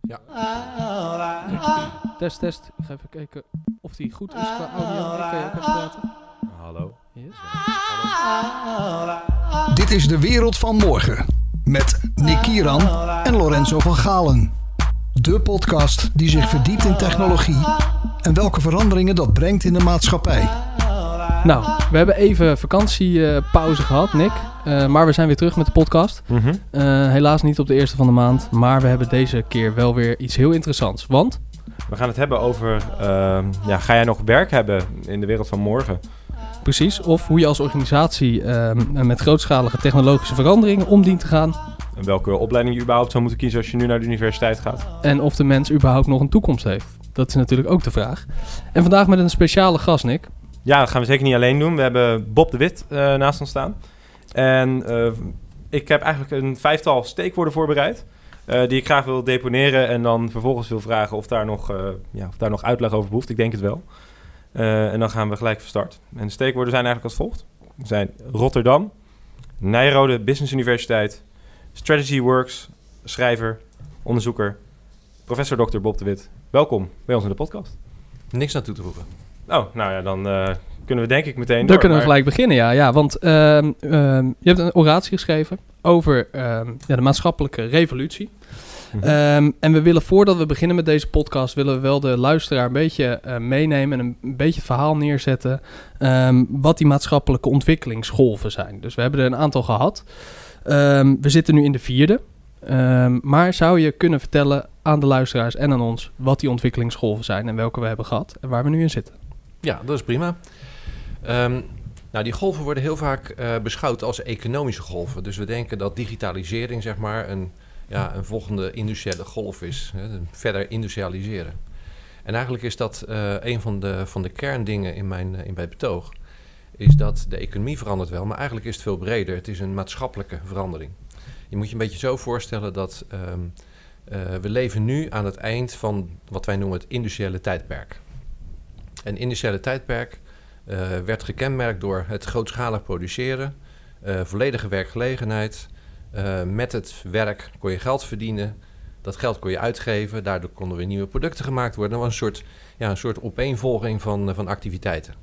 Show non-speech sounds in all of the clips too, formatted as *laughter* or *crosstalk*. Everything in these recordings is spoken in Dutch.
Ja. Test, test. Ik ga even kijken of die goed is qua audio. Ik kan je ook even praten. Hallo. Yes. Dit is de wereld van morgen. Met Nick Kieran en Lorenzo van Galen. De podcast die zich verdiept in technologie en welke veranderingen dat brengt in de maatschappij. Nou, we hebben even vakantiepauze gehad, Nick. Eh, maar we zijn weer terug met de podcast. Mhm. Eh, helaas niet op de eerste van de maand. Maar we hebben deze keer wel weer iets heel interessants. Want, We gaan het hebben over, ehm, ja, ga jij nog werk hebben in de wereld van morgen? precies, of hoe je als organisatie ehm, met grootschalige technologische veranderingen om dient te gaan. En welke opleiding je überhaupt zou moeten kiezen als je nu naar de universiteit gaat? En of de mens überhaupt nog een toekomst heeft. Dat is natuurlijk ook de vraag. En vandaag met een speciale gast, Nick. Ja, dat gaan we zeker niet alleen doen. We hebben Bob de Wit eh, naast ons staan. En eh, ik heb eigenlijk een vijftal steekwoorden voorbereid. eh, die ik graag wil deponeren en dan vervolgens wil vragen of daar nog, eh, ja, of daar nog uitleg over behoeft. Ik denk het wel. En dan gaan we gelijk van start. En de steekwoorden zijn eigenlijk als volgt. Zijn Rotterdam, Nijrode Business Universiteit, Strategy Works, schrijver, onderzoeker, professor Dr. Bob de Wit. Welkom bij ons in de podcast. Niks naartoe te voegen. Oh, nou ja, dan kunnen we denk ik meteen Daar door, kunnen we maar- gelijk beginnen, ja. ja want ehm, ehm, je hebt een oratie geschreven over ehm, ja, de maatschappelijke revolutie. Mhm. Ehm, en we willen voordat we beginnen met deze podcast, willen we wel de luisteraar een beetje eh, meenemen en een, een beetje het verhaal neerzetten. ehm, wat die maatschappelijke ontwikkelingsgolven zijn. Dus we hebben er een aantal gehad. Ehm, we zitten nu in de vierde. Ehm, maar zou je kunnen vertellen aan de luisteraars en aan ons wat die ontwikkelingsgolven zijn en welke we hebben gehad en waar we nu in zitten? Ja, dat is prima. Ehm, nou, die golven worden heel vaak eh, beschouwd als economische golven. Dus we denken dat digitalisering, zeg maar, een, ja, een volgende industriële golf is. Hè, verder industrialiseren. En eigenlijk is dat eh, een van de, van de kerndingen in mijn, eh, in mijn betoog. Is dat de economie verandert wel, maar eigenlijk is het veel breder. Het is een maatschappelijke verandering. Je moet je een beetje zo voorstellen dat ehm, eh, we leven nu aan het eind van wat wij noemen het industriële tijdperk. Een industriële tijdperk werd gekenmerkt door het grootschalig produceren, eh, volledige werkgelegenheid. Eh, met het werk kon je geld verdienen. Dat geld kon je uitgeven. Daardoor konden weer nieuwe producten gemaakt worden. Dat was een soort, ja, een soort opeenvolging van, eh, van activiteiten.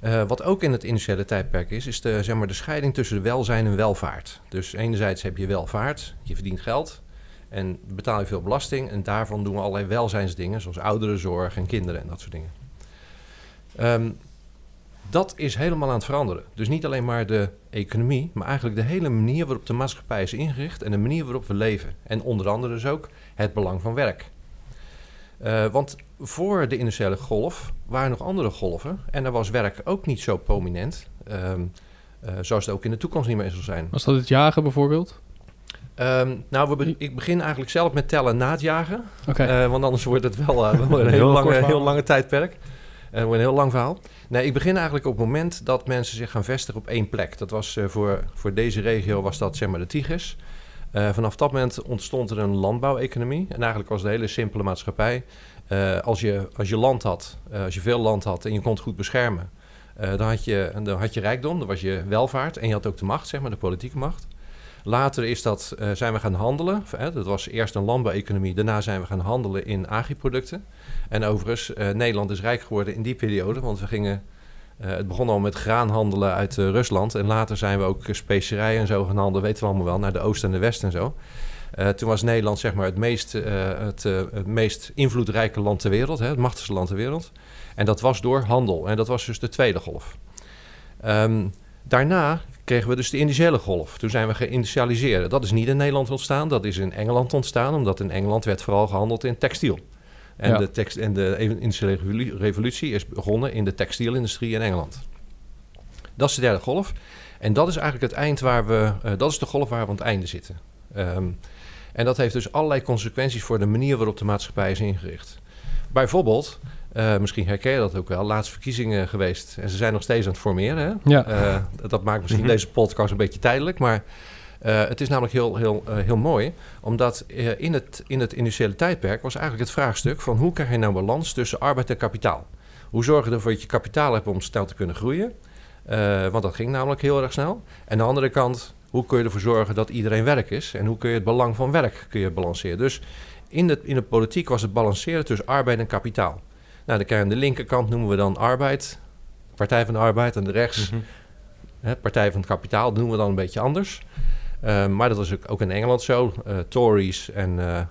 Eh, wat ook in het industriële tijdperk is, is de, zeg maar, de scheiding tussen welzijn en welvaart. Dus enerzijds heb je welvaart, je verdient geld en betaal je veel belasting. En daarvan doen we allerlei welzijnsdingen, zoals ouderenzorg en kinderen en dat soort dingen. Ehm, dat is helemaal aan het veranderen. Dus niet alleen maar de economie, maar eigenlijk de hele manier waarop de maatschappij is ingericht en de manier waarop we leven. En onder andere dus ook het belang van werk. Eh, want voor de industriële golf waren nog andere golven en daar was werk ook niet zo prominent, ehm, eh, zoals het ook in de toekomst niet meer zal zijn. Was dat het jagen bijvoorbeeld? Ehm, nou, we be- ik begin eigenlijk zelf met tellen na het jagen. Eh, want anders wordt het wel, wel een Heel lange, heel lange tijdperk. Wordt een heel lang verhaal. Nee, ik begin eigenlijk op het moment dat mensen zich gaan vestigen op één plek. Dat was eh, voor, voor deze regio was dat zeg maar de Tigris. Eh, vanaf dat moment ontstond er een landbouweconomie. En eigenlijk was het een hele simpele maatschappij. Als, je, als je land had, als je veel land had en je kon het goed beschermen, dan, had je, dan had je rijkdom, dan was je welvaart en je had ook de macht, zeg maar, de politieke macht. Later is dat, eh, zijn we gaan handelen. Dat was eerst een landbouweconomie. Daarna zijn we gaan handelen in agriproducten. En overigens, eh, Nederland is rijk geworden in die periode. Want we gingen... eh, het begon al met graan handelen uit Rusland. En later zijn we ook specerijen en zo gaan handelen. Weten we allemaal wel. Naar de oost en de west en zo. Toen was Nederland zeg maar het meest, het, het meest invloedrijke land ter wereld. Hè, het machtigste land ter wereld. En dat was door handel. En dat was dus de tweede golf. Ehm, daarna kregen we dus de industriële golf. Toen zijn we geïndustrialiseerd. Dat is niet in Nederland ontstaan, dat is in Engeland ontstaan, omdat in Engeland werd vooral gehandeld in textiel. En, Ja. de, text, en de industriële revolu- revolutie is begonnen in de textielindustrie in Engeland. Dat is de derde golf. En dat is eigenlijk het eind waar we, eh, dat is de golf waar we aan het einde zitten. Ehm, en dat heeft dus allerlei consequenties voor de manier waarop de maatschappij is ingericht. Bijvoorbeeld, eh, misschien herken je dat ook wel, laatst verkiezingen geweest. En ze zijn nog steeds aan het formeren. Hè? Ja. Eh, dat maakt misschien Mhm. deze podcast een beetje tijdelijk, maar eh, het is namelijk heel, heel, heel mooi. Omdat eh, in, het, in het industriële tijdperk was eigenlijk het vraagstuk van hoe krijg je nou balans tussen arbeid en kapitaal? Hoe zorg je ervoor dat je kapitaal hebt om snel te kunnen groeien? Eh, want dat ging namelijk heel erg snel. En aan de andere kant, hoe kun je ervoor zorgen dat iedereen werk is? En hoe kun je het belang van werk kun je balanceren? Dus in de, in de politiek was het balanceren tussen arbeid en kapitaal. Nou, dan krijg je aan de linkerkant noemen we dan arbeid, Partij van de Arbeid, en de rechts, Mhm. hè, Partij van het Kapitaal, dat noemen we dan een beetje anders. Eh, maar dat was ook, ook in Engeland zo, eh, Tories en, eh, eh,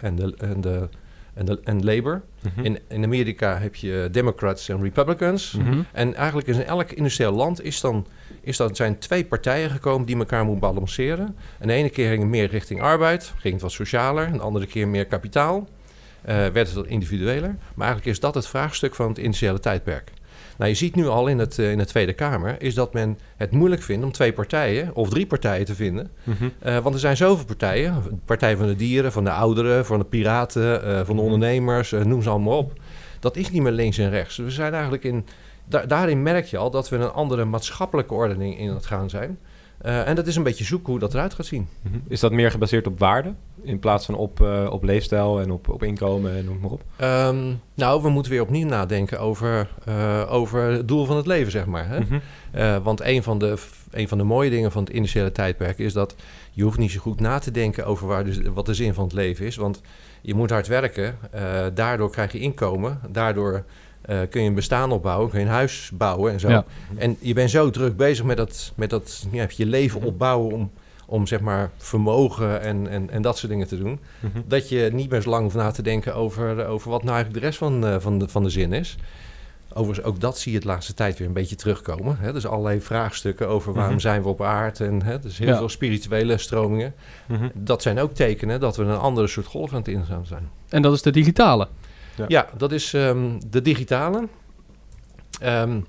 en, de, en, de, en, de, en Labour. Mhm. In, in Amerika heb je Democrats en Republicans. Mhm. En eigenlijk in elk industrieel land is dan, is dan, zijn twee partijen gekomen die elkaar moeten balanceren. En de ene keer ging het meer richting arbeid, ging het wat socialer. En de andere keer meer kapitaal. Eh, werd het wat individueler. Maar eigenlijk is dat het vraagstuk van het industriële tijdperk. Nou, je ziet nu al in, het, eh, in de Tweede Kamer... is dat men het moeilijk vindt om twee partijen of drie partijen te vinden. Mhm. Eh, want er zijn zoveel partijen. De Partij van de Dieren, van de Ouderen, van de Piraten, van de Mhm. ondernemers, noem ze allemaal op. Dat is niet meer links en rechts. We zijn eigenlijk in... da- daarin merk je al dat we een andere maatschappelijke ordening in het gaan zijn. Eh, en dat is een beetje zoeken hoe dat eruit gaat zien. Mhm. Is dat meer gebaseerd op waarde? In plaats van op, eh, op leefstijl en op, op inkomen en noem maar op? Ehm, nou, we moeten weer opnieuw nadenken over, eh, over het doel van het leven, zeg maar. Hè? Mhm. Want een van, de, een van de mooie dingen van het initiële tijdperk is dat je hoeft niet zo goed na te denken over waar wat de zin van het leven is. Want je moet hard werken, daardoor krijg je inkomen, daardoor eh, kun je een bestaan opbouwen, kun je een huis bouwen en zo. Ja. En je bent zo druk bezig met dat, met dat ja, je leven opbouwen om, om zeg maar vermogen en, en, en dat soort dingen te doen. Mhm. Dat je niet meer zo lang hoeft na te denken over, over wat nou eigenlijk de rest van, eh, van, de, van de zin is. Overigens, ook dat zie je de laatste tijd weer een beetje terugkomen. Hè? Dus allerlei vraagstukken over waarom Mhm. zijn we op aarde. En hè, dus heel Ja. veel spirituele stromingen. Mhm. Dat zijn ook tekenen dat we een andere soort golf aan het ingaan zijn. En dat is de digitale. Ja. Ja, dat is ehm, de digitale. Ehm,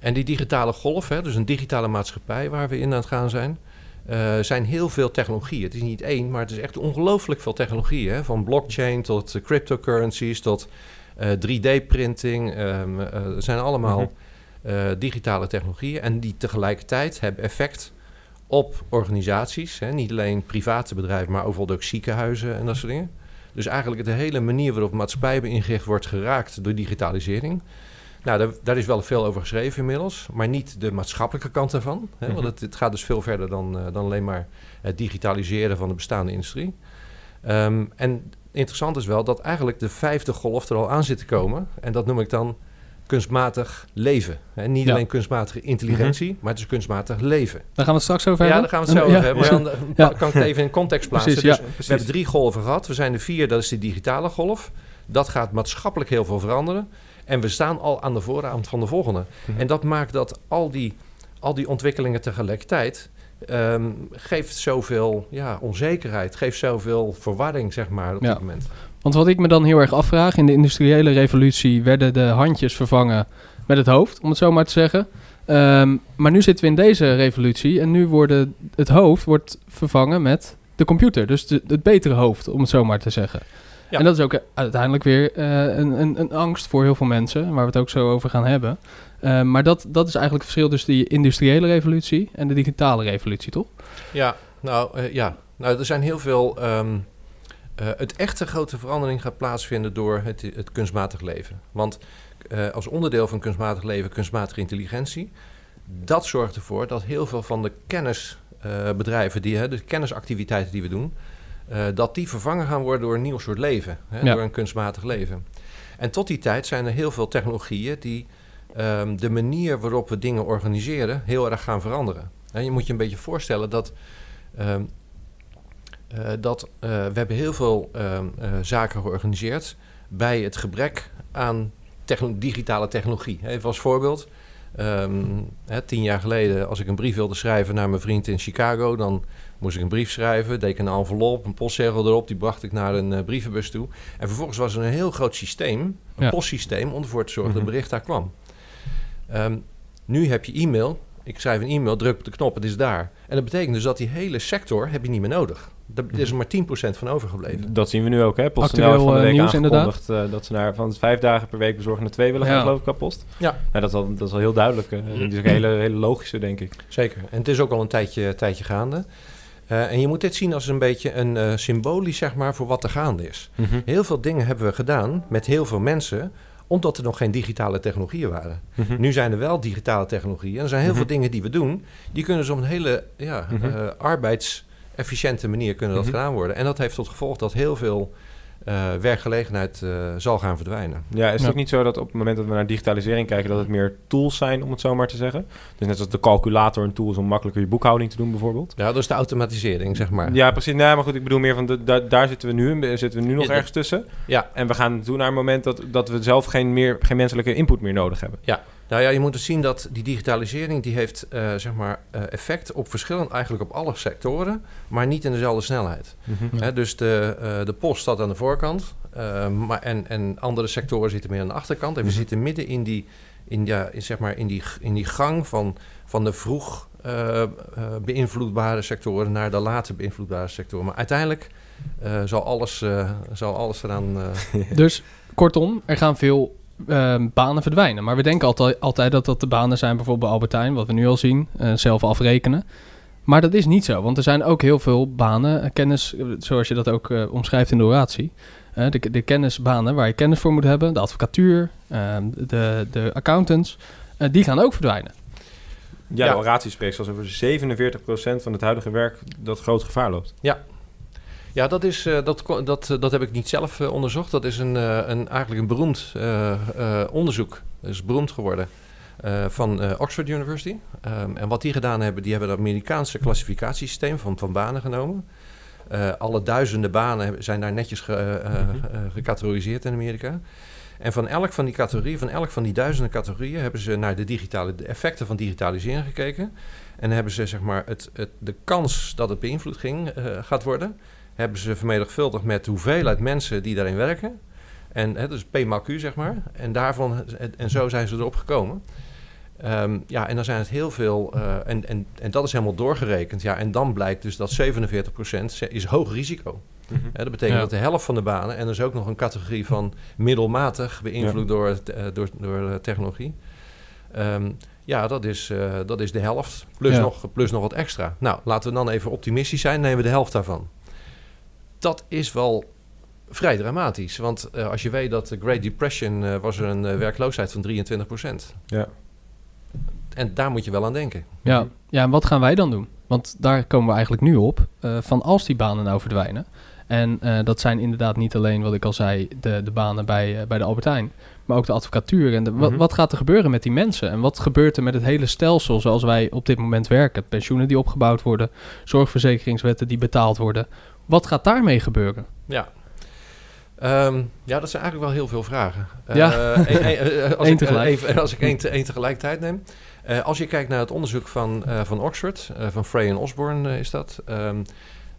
en die digitale golf, hè, dus een digitale maatschappij waar we in aan het gaan zijn, eh, zijn heel veel technologieën. Het is niet één, maar het is echt ongelooflijk veel technologieën. Hè? Van blockchain tot eh, cryptocurrencies tot eh, 3D-printing. ehm, eh, het zijn allemaal Mhm. digitale technologieën en die tegelijkertijd hebben effect op organisaties. Hè? Niet alleen private bedrijven, maar bijvoorbeeld ook ziekenhuizen en dat soort dingen. Dus eigenlijk de hele manier waarop maatschappij ingericht wordt geraakt door digitalisering. Nou, daar, daar is wel veel over geschreven inmiddels, maar niet de maatschappelijke kant daarvan. Hè? Want Mhm. het, het gaat dus veel verder dan, eh, dan alleen maar het digitaliseren van de bestaande industrie. Ehm, en interessant is wel dat eigenlijk de vijfde golf er al aan zit te komen. En dat noem ik dan kunstmatig leven. Hè? Niet Ja. alleen kunstmatige intelligentie, maar het is kunstmatig leven. Daar gaan we het straks over Ja, hebben. daar gaan we het zo Ja, over hebben. ja. Maar dan eh, Ja. kan ik het even in context plaatsen. Precies, ja. Dus we hebben drie golven gehad. We zijn de vier, dat is de digitale golf. Dat gaat maatschappelijk heel veel veranderen. En we staan al aan de vooravond van de volgende. Mhm. En dat maakt dat al die, al die ontwikkelingen tegelijkertijd... ehm, geeft zoveel ja, onzekerheid, geeft zoveel verwarring, zeg maar, op Ja. dit moment. Want wat ik me dan heel erg afvraag, in de industriële revolutie werden de handjes vervangen met het hoofd, om het zo maar te zeggen. Ehm, maar nu zitten we in deze revolutie en nu worden het hoofd wordt vervangen met de computer. Dus de- het betere hoofd, om het zo maar te zeggen. Ja. En dat is ook uiteindelijk weer eh, een, een, een angst voor heel veel mensen, waar we het ook zo over gaan hebben. Ehm, maar dat, dat is eigenlijk het verschil tussen die industriële revolutie en de digitale revolutie, toch? Ja, nou eh, ja. Nou, er zijn heel veel. ehm, eh, het echte grote verandering gaat plaatsvinden door het, het kunstmatig leven. Want eh, als onderdeel van kunstmatig leven, kunstmatige intelligentie, dat zorgt ervoor dat heel veel van de kennisbedrijven, die, hè, de kennisactiviteiten die we doen, eh, dat die vervangen gaan worden door een nieuw soort leven, hè, Ja. door een kunstmatig leven. En tot die tijd zijn er heel veel technologieën die ehm, de manier waarop we dingen organiseren heel erg gaan veranderen. En je moet je een beetje voorstellen dat, ehm, eh, dat eh, we hebben heel veel ehm, eh, zaken georganiseerd bij het gebrek aan digitale technologie. Even als voorbeeld. ehm, hè, tien jaar geleden, als ik een brief wilde schrijven naar mijn vriend in Chicago, dan moest ik een brief schrijven, deed ik een envelop, een postzegel erop, die bracht ik naar een eh, brievenbus toe. En vervolgens was er een heel groot systeem, een Ja. postsysteem, om ervoor te zorgen dat Mhm. het bericht daar kwam. Ehm, nu heb je e-mail. Ik schrijf een e-mail, druk op de knop, het is daar. En dat betekent dus dat die hele sector heb je niet meer nodig. Daar is er maar 10% van overgebleven. Dat zien we nu ook, hè? PostNL Actueel, heeft van de eh, week nieuws, aangekondigd eh, dat ze naar van vijf dagen per week bezorgen naar twee willen gaan, Ja. geloof ik, qua post. Ja. Nou, dat, is al, dat is al heel duidelijk. eh. En die is ook een hele, hele logische, denk ik. Zeker. En het is ook al een tijdje, tijdje gaande. Eh, en je moet dit zien als een beetje een eh symbolisch, zeg maar, voor wat er gaande is. Heel veel dingen hebben we gedaan met heel veel mensen omdat er nog geen digitale technologieën waren. Mhm. Nu zijn er wel digitale technologieën. En er zijn heel Mhm. veel dingen die we doen, die kunnen ze op een hele ja, Mhm. Arbeidsefficiënte manier kunnen dat Mhm. gedaan worden. En dat heeft tot gevolg dat heel veel eh, werkgelegenheid eh, zal gaan verdwijnen. Ja, is het Ja. ook niet zo dat op het moment dat we naar digitalisering kijken, dat het meer tools zijn, om het zo maar te zeggen? Dus net als de calculator een tool is om makkelijker je boekhouding te doen, bijvoorbeeld. Ja, dat is de automatisering, zeg maar. Ja, precies. Nee, maar goed, ik bedoel meer van, de, da- daar zitten we nu, zitten we nu nog Ja, ergens tussen. Ja. En we gaan toe naar een moment dat, dat we zelf geen, meer, geen menselijke input meer nodig hebben. Nou ja, je moet dus zien dat die digitalisering die heeft eh, zeg maar, eh, effect op verschillend, eigenlijk op alle sectoren, maar niet in dezelfde snelheid. Hè, dus de, eh, de post staat aan de voorkant, eh, maar, en, en andere sectoren zitten meer aan de achterkant. En we Mhm. zitten midden in die, in, ja, in, zeg maar, in die, in die gang van, van de vroeg eh, eh, beïnvloedbare sectoren naar de later beïnvloedbare sectoren. Maar uiteindelijk eh, zal, alles, eh, zal alles eraan... eh, *laughs* Dus kortom, er gaan veel ehm, banen verdwijnen. Maar we denken altijd, altijd dat dat de banen zijn, bijvoorbeeld bij Albertijn, wat we nu al zien, eh, zelf afrekenen. Maar dat is niet zo, want er zijn ook heel veel banen, eh, kennis, eh, zoals je dat ook eh, omschrijft in de oratie. De, de kennisbanen waar je kennis voor moet hebben, de advocatuur, ehm, de, de accountants, eh, die gaan ook verdwijnen. Ja, Ja. de oratie spreekt zelfs over 47% van het huidige werk dat groot gevaar loopt. Ja, dat, is, eh, dat, dat, eh, dat heb ik niet zelf eh, onderzocht. Dat is een, een, eigenlijk een beroemd onderzoek. Dat is beroemd geworden. van Oxford University. Ehm, en wat die gedaan hebben, die hebben het Amerikaanse klassificatiesysteem van, van banen genomen. Alle duizenden banen zijn daar netjes ge, Mhm. gecategoriseerd in Amerika. En van elk van die categorieën, van elk van die duizenden categorieën, hebben ze naar de, digitale, de effecten van digitalisering gekeken. En hebben ze zeg maar het, het, de kans dat het beïnvloed ging, gaat worden, hebben ze vermenigvuldigd met de hoeveelheid mensen die daarin werken. En hè, dus P maal Q, zeg maar. En, daarvan, en, zo zijn ze erop gekomen. Ehm, ja, en dan zijn het heel veel, eh, en, en, en dat is helemaal doorgerekend. Ja, en dan blijkt dus dat 47% is hoog risico. Hè, dat betekent Ja. dat de helft van de banen, en er is ook nog een categorie van middelmatig beïnvloed door, eh, door, door eh, technologie. Ehm, ja, dat is, eh, dat is de helft, plus, Ja. nog, plus nog wat extra. Nou, laten we dan even optimistisch zijn, nemen we de helft daarvan. Dat is wel vrij dramatisch, want eh, als je weet dat de Great Depression eh, was er een eh, werkloosheid van 23%. Ja. En daar moet je wel aan denken. Ja. ja, en wat gaan wij dan doen? Want daar komen we eigenlijk nu op. eh, van als die banen nou verdwijnen. En eh, dat zijn inderdaad niet alleen, wat ik al zei, de, de banen bij, eh, bij de Albertijn. Maar ook de advocatuur. En de, wat, Mhm. wat gaat er gebeuren met die mensen? En wat gebeurt er met het hele stelsel zoals wij op dit moment werken? Pensioenen die opgebouwd worden, zorgverzekeringswetten die betaald worden. Wat gaat daarmee gebeuren? Ja. Ehm, ja, dat zijn eigenlijk wel heel veel vragen. Ja. Eh, één- één- eh, als *laughs* ik, eh, tegelijk. even, als ik één, te- tegelijkertijd neem. Eh, als je kijkt naar het onderzoek van, eh, van Oxford, eh, van Frey en Osborne eh, is dat. ehm,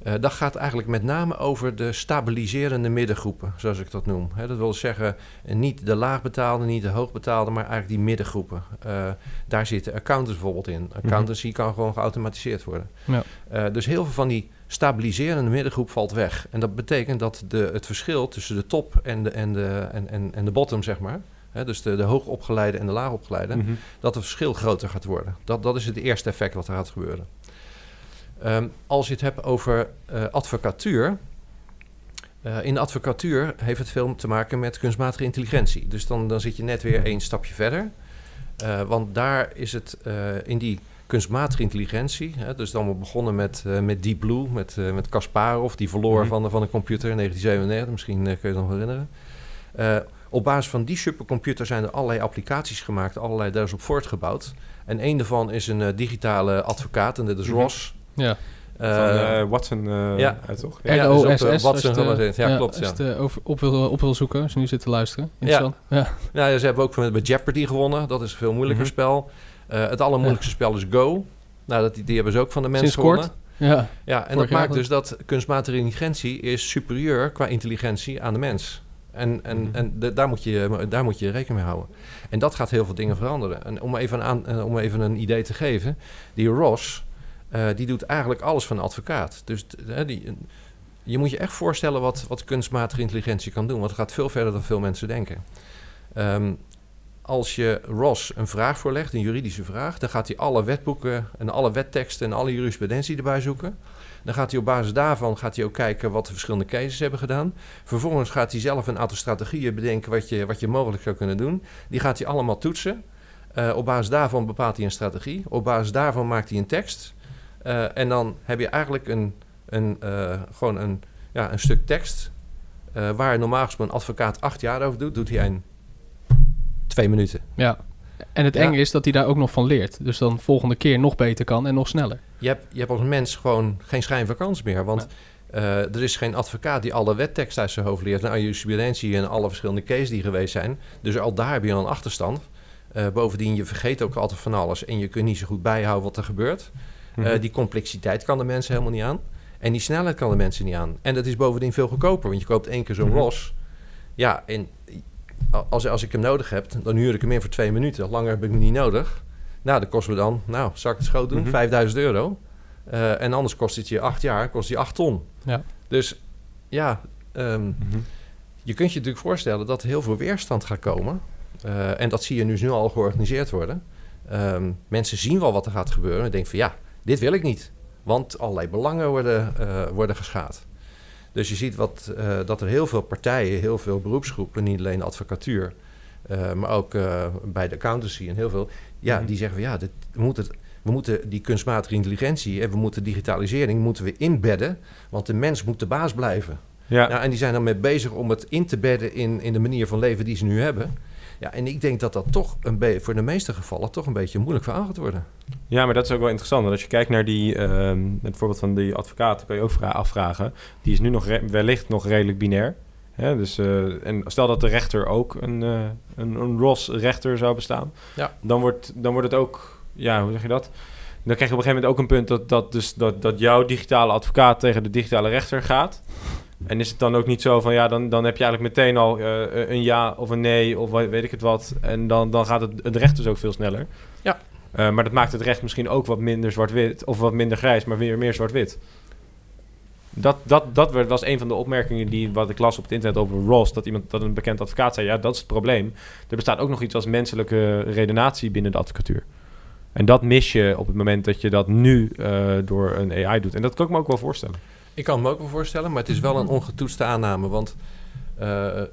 eh, dat gaat eigenlijk met name over de stabiliserende middengroepen, zoals ik dat noem. Dat wil zeggen, eh, niet de laagbetaalde, niet de hoogbetaalde, maar eigenlijk die middengroepen. Eh, daar zitten accountants bijvoorbeeld in. Accountancy kan gewoon geautomatiseerd worden. Ja. Dus heel veel van die stabiliserende middengroep valt weg. En dat betekent dat de, het verschil tussen de top en de, en de, en, en, en de bottom, zeg maar... Dus de, de hoogopgeleide en de laagopgeleide Mhm. dat het verschil groter gaat worden. Dat, dat is het eerste effect wat er gaat gebeuren. Ehm, als je het hebt over eh, advocatuur. eh, in de advocatuur heeft het veel te maken met kunstmatige intelligentie. Dus dan, dan zit je net weer één stapje verder. Eh, want daar is het in die kunstmatige intelligentie. Hè, dus dan we begonnen met, met Deep Blue, met, met Kasparov, die verloor Mhm. van, de, van de computer in 1997. Misschien kun je het nog herinneren. Op basis van die supercomputer zijn er allerlei applicaties gemaakt, allerlei daar is op voortgebouwd. En een daarvan is een digitale advocaat, en dat is Mhm. Ross. Ja, Eh, Van eh, Watson eh, ja. uit, toch? Ja, dus op, ROSS. wat als ze je het, wel eh, eens- ja, klopt, Als ja. je het eh, over, op, wil, op wil zoeken, als je nu zit te luisteren. Interessant. Ja. ja, ze hebben ook met, met Jeopardy gewonnen. Dat is een veel moeilijker Mhm. spel. Eh, het allermoeilijkste spel is Go. Nou, dat, die, die hebben ze ook van de mensen Sinds kort. gewonnen. ja. Ja, en dat maakt dus dat kunstmatige intelligentie is superieur qua intelligentie aan de mens. En, en, Mhm. en de- daar, moet je, daar moet je rekening mee houden. En dat gaat heel veel dingen veranderen. En om even, aan, om even een idee te geven, die Ross, eh, die doet eigenlijk alles van een advocaat. Dus die, je moet je echt voorstellen wat, wat kunstmatige intelligentie kan doen. Want het gaat veel verder dan veel mensen denken. Ehm, als je Ross een vraag voorlegt, een juridische vraag, dan gaat hij alle wetboeken en alle wetteksten en alle jurisprudentie erbij zoeken. Dan gaat hij op basis daarvan gaat hij ook kijken wat de verschillende cases hebben gedaan. Vervolgens gaat hij zelf een aantal strategieën bedenken wat je, wat je mogelijk zou kunnen doen. Die gaat hij allemaal toetsen. Uh, op basis daarvan bepaalt hij een strategie. Op basis daarvan maakt hij een tekst. Uh, en dan heb je eigenlijk een, een, uh, gewoon een, ja, een stuk tekst. waar normaal gesproken een advocaat acht jaar over doet, doet hij in twee minuten. Ja. En het ja. enge is dat hij daar ook nog van leert. Dus dan volgende keer nog beter kan en nog sneller. Je hebt, je hebt als mens gewoon geen schijn van kans meer. Want ja. uh, er is geen advocaat die alle wettekst uit zijn hoofd leert. Nou, jurisprudentie en alle verschillende cases die geweest zijn. Dus al daar heb je al een achterstand. Uh, bovendien, je vergeet ook altijd van alles. En je kunt niet zo goed bijhouden wat er gebeurt. Mm -hmm. uh, die complexiteit kan de mensen helemaal niet aan. En die snelheid kan de mensen niet aan. En dat is bovendien veel goedkoper. Want je koopt één keer zo'n mm -hmm. Ross. Ja, en als, als ik hem nodig heb, dan huur ik hem in voor twee minuten. Langer heb ik hem niet nodig. Nou, dat kost me dan, nou, zal ik het schoot doen? Mm -hmm. 5000 euro. Uh, en anders kost het je acht jaar, kost je acht ton. Ja. Dus ja, um, mm -hmm. je kunt je natuurlijk voorstellen dat er heel veel weerstand gaat komen. Uh, en dat zie je nu al georganiseerd worden. Um, mensen zien wel wat er gaat gebeuren en denken van ja, dit wil ik niet. Want allerlei belangen worden, uh, worden geschaad. Dus je ziet wat, uh, dat er heel veel partijen, heel veel beroepsgroepen, niet alleen de advocatuur, uh, maar ook bij de accountancy en heel veel, ja, mm. die zeggen van ja, dit, we, moeten, we moeten die kunstmatige intelligentie en we moeten digitalisering moeten we inbedden, want de mens moet de baas blijven. Ja. Nou, en die zijn dan mee bezig om het in te bedden in, in de manier van leven die ze nu hebben. Ja, en ik denk dat dat toch een be- voor de meeste gevallen toch een beetje moeilijk verhaal gaat worden. Ja, maar dat is ook wel interessant. Want als je kijkt naar die, uh, het voorbeeld van die advocaat, kan je ook vra- afvragen. Die is nu nog wellicht nog redelijk binair. Hè? Dus, uh, en stel dat de rechter ook een, uh, een, een ROS-rechter zou bestaan, ja. dan, wordt, dan wordt het ook, ja, hoe zeg je dat? Dan krijg je op een gegeven moment ook een punt dat, dat, dus, dat, dat jouw digitale advocaat tegen de digitale rechter gaat. En is het dan ook niet zo van ja, dan, dan heb je eigenlijk meteen al uh, een ja of een nee of weet ik het wat. En dan, dan gaat het, het recht dus ook veel sneller. Ja. Uh, maar dat maakt het recht misschien ook wat minder zwart-wit of wat minder grijs, maar weer meer zwart-wit. Dat, dat, dat was een van de opmerkingen die wat ik las op het internet over Ross. Dat iemand dat een bekend advocaat zei: ja, dat is het probleem. Er bestaat ook nog iets als menselijke redenatie binnen de advocatuur. En dat mis je op het moment dat je dat nu uh, door een AI doet. En dat kan ik me ook wel voorstellen. Ik kan me ook wel voorstellen, maar het is wel een ongetoetste aanname. Want uh, uh,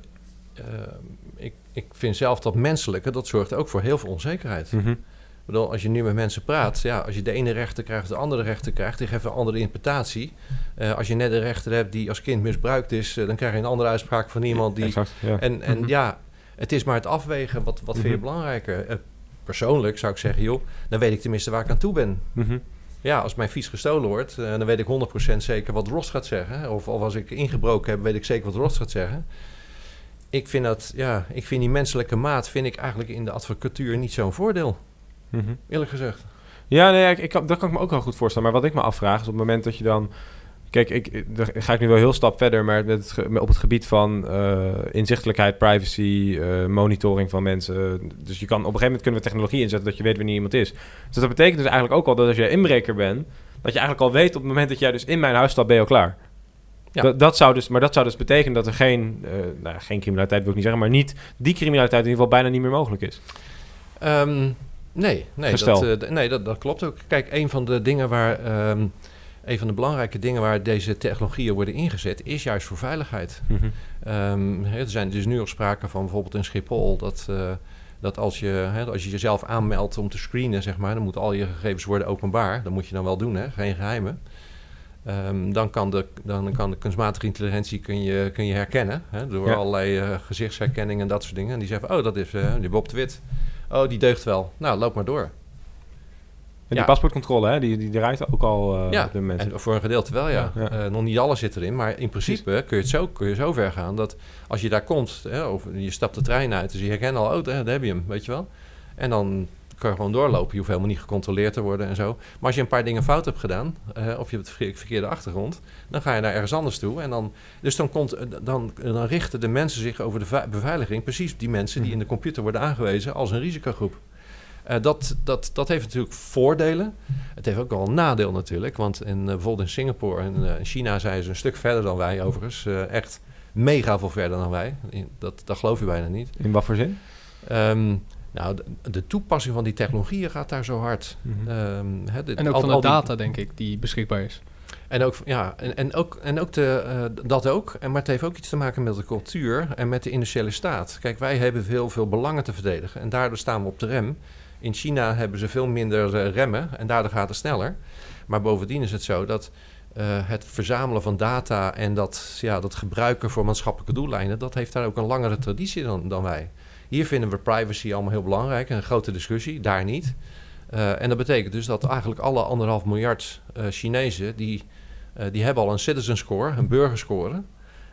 ik, ik vind zelf dat menselijke, dat zorgt ook voor heel veel onzekerheid. Mhm. Ik bedoel, als je nu met mensen praat, ja, als je de ene rechter krijgt, de andere rechter krijgt, die geeft een andere interpretatie. Uh, als je net een rechter hebt die als kind misbruikt is, dan krijg je een andere uitspraak van iemand die. Exact, ja. En, en Mhm. ja, het is maar het afwegen, wat, wat vind je Mhm. belangrijker? persoonlijk zou ik zeggen, joh, dan weet ik tenminste waar ik aan toe ben. Ja, als mijn fiets gestolen wordt, uh, dan weet ik 100% zeker wat Ross gaat zeggen. Of, of als ik ingebroken heb, weet ik zeker wat Ross gaat zeggen. Ik vind dat, ja, ik vind die menselijke maat vind ik eigenlijk in de advocatuur niet zo'n voordeel. Mhm. Eerlijk gezegd. Ja, nee, ik, ik dat kan ik me ook wel goed voorstellen. Maar wat ik me afvraag is op het moment dat je dan... Kijk, ik, daar ga ik nu wel heel stap verder, maar met het, op het gebied van uh, inzichtelijkheid, privacy, uh, monitoring van mensen. Dus je kan op een gegeven moment kunnen we technologie inzetten dat je weet wanneer iemand is. Dus dat betekent dus eigenlijk ook al dat als jij inbreker bent, dat je eigenlijk al weet op het moment dat jij dus in mijn huis staat, ben je al klaar. Ja. Dat, dat zou dus, maar dat zou dus betekenen dat er geen, uh, nou, geen criminaliteit wil ik niet zeggen, maar niet die criminaliteit in ieder geval bijna niet meer mogelijk is. Um, nee, nee, dat, nee dat, dat klopt ook. Kijk, een van de dingen waar, um, een van de belangrijke dingen waar deze technologieën worden ingezet, is juist voor veiligheid. Mm-hmm. Um, er zijn dus nu al sprake van bijvoorbeeld in Schiphol dat. Uh, dat als je, hè, als je jezelf aanmeldt om te screenen, zeg maar, dan moeten al je gegevens worden openbaar. Dat moet je dan wel doen, hè? geen geheimen. Um, dan, kan de, dan kan de kunstmatige intelligentie kun je, kun je herkennen hè, door ja. allerlei uh, gezichtsherkenning en dat soort dingen. En die zeggen, oh, dat is uh, die Bob de Wit. Oh, die deugt wel. Nou, loop maar door. En die paspoortcontrole, hè, die, die draait ook al uh, dit moment. En voor een gedeelte wel, ja. Uh, nog niet alles zit erin, maar in principe kun je het zo, kun je zo ver gaan dat als je daar komt, hè, of je stapt de trein uit, dus je herkent al, oh, daar heb je hem, weet je wel. En dan kan je gewoon doorlopen. Je hoeft helemaal niet gecontroleerd te worden en zo. Maar als je een paar dingen fout hebt gedaan, uh, of je hebt het verkeerde achtergrond, dan ga je naar ergens anders toe. En dan, dus dan, komt, dan, dan richten de mensen zich over de beveiliging, precies die mensen die in de computer worden aangewezen als een risicogroep. Uh, dat, dat, dat heeft natuurlijk voordelen. Het heeft ook wel een nadeel natuurlijk. Want in, uh, bijvoorbeeld in Singapore en uh, China zijn ze een stuk verder dan wij overigens. echt mega veel verder dan wij. Dat, dat geloof je bijna niet. In wat voor zin? Um, Nou, de, de toepassing van die technologieën gaat daar zo hard. Mhm. Ehm, hè, dit- En ook al- van de al die- data, denk ik, die beschikbaar is. En ook, ja, en, en ook, en ook de, eh, dat ook. En, maar het heeft ook iets te maken met de cultuur en met de industriële staat. Kijk, wij hebben heel veel belangen te verdedigen en daardoor staan we op de rem. In China hebben ze veel minder eh, remmen en daardoor gaat het sneller. Maar bovendien is het zo dat eh, het verzamelen van data en dat, ja, dat gebruiken voor maatschappelijke doeleinden, dat heeft daar ook een langere traditie dan, dan wij. Hier vinden we privacy allemaal heel belangrijk en een grote discussie, daar niet. Eh, en dat betekent dus dat eigenlijk alle anderhalf miljard eh, Chinezen, die, die hebben al een citizen score, een burgerscore.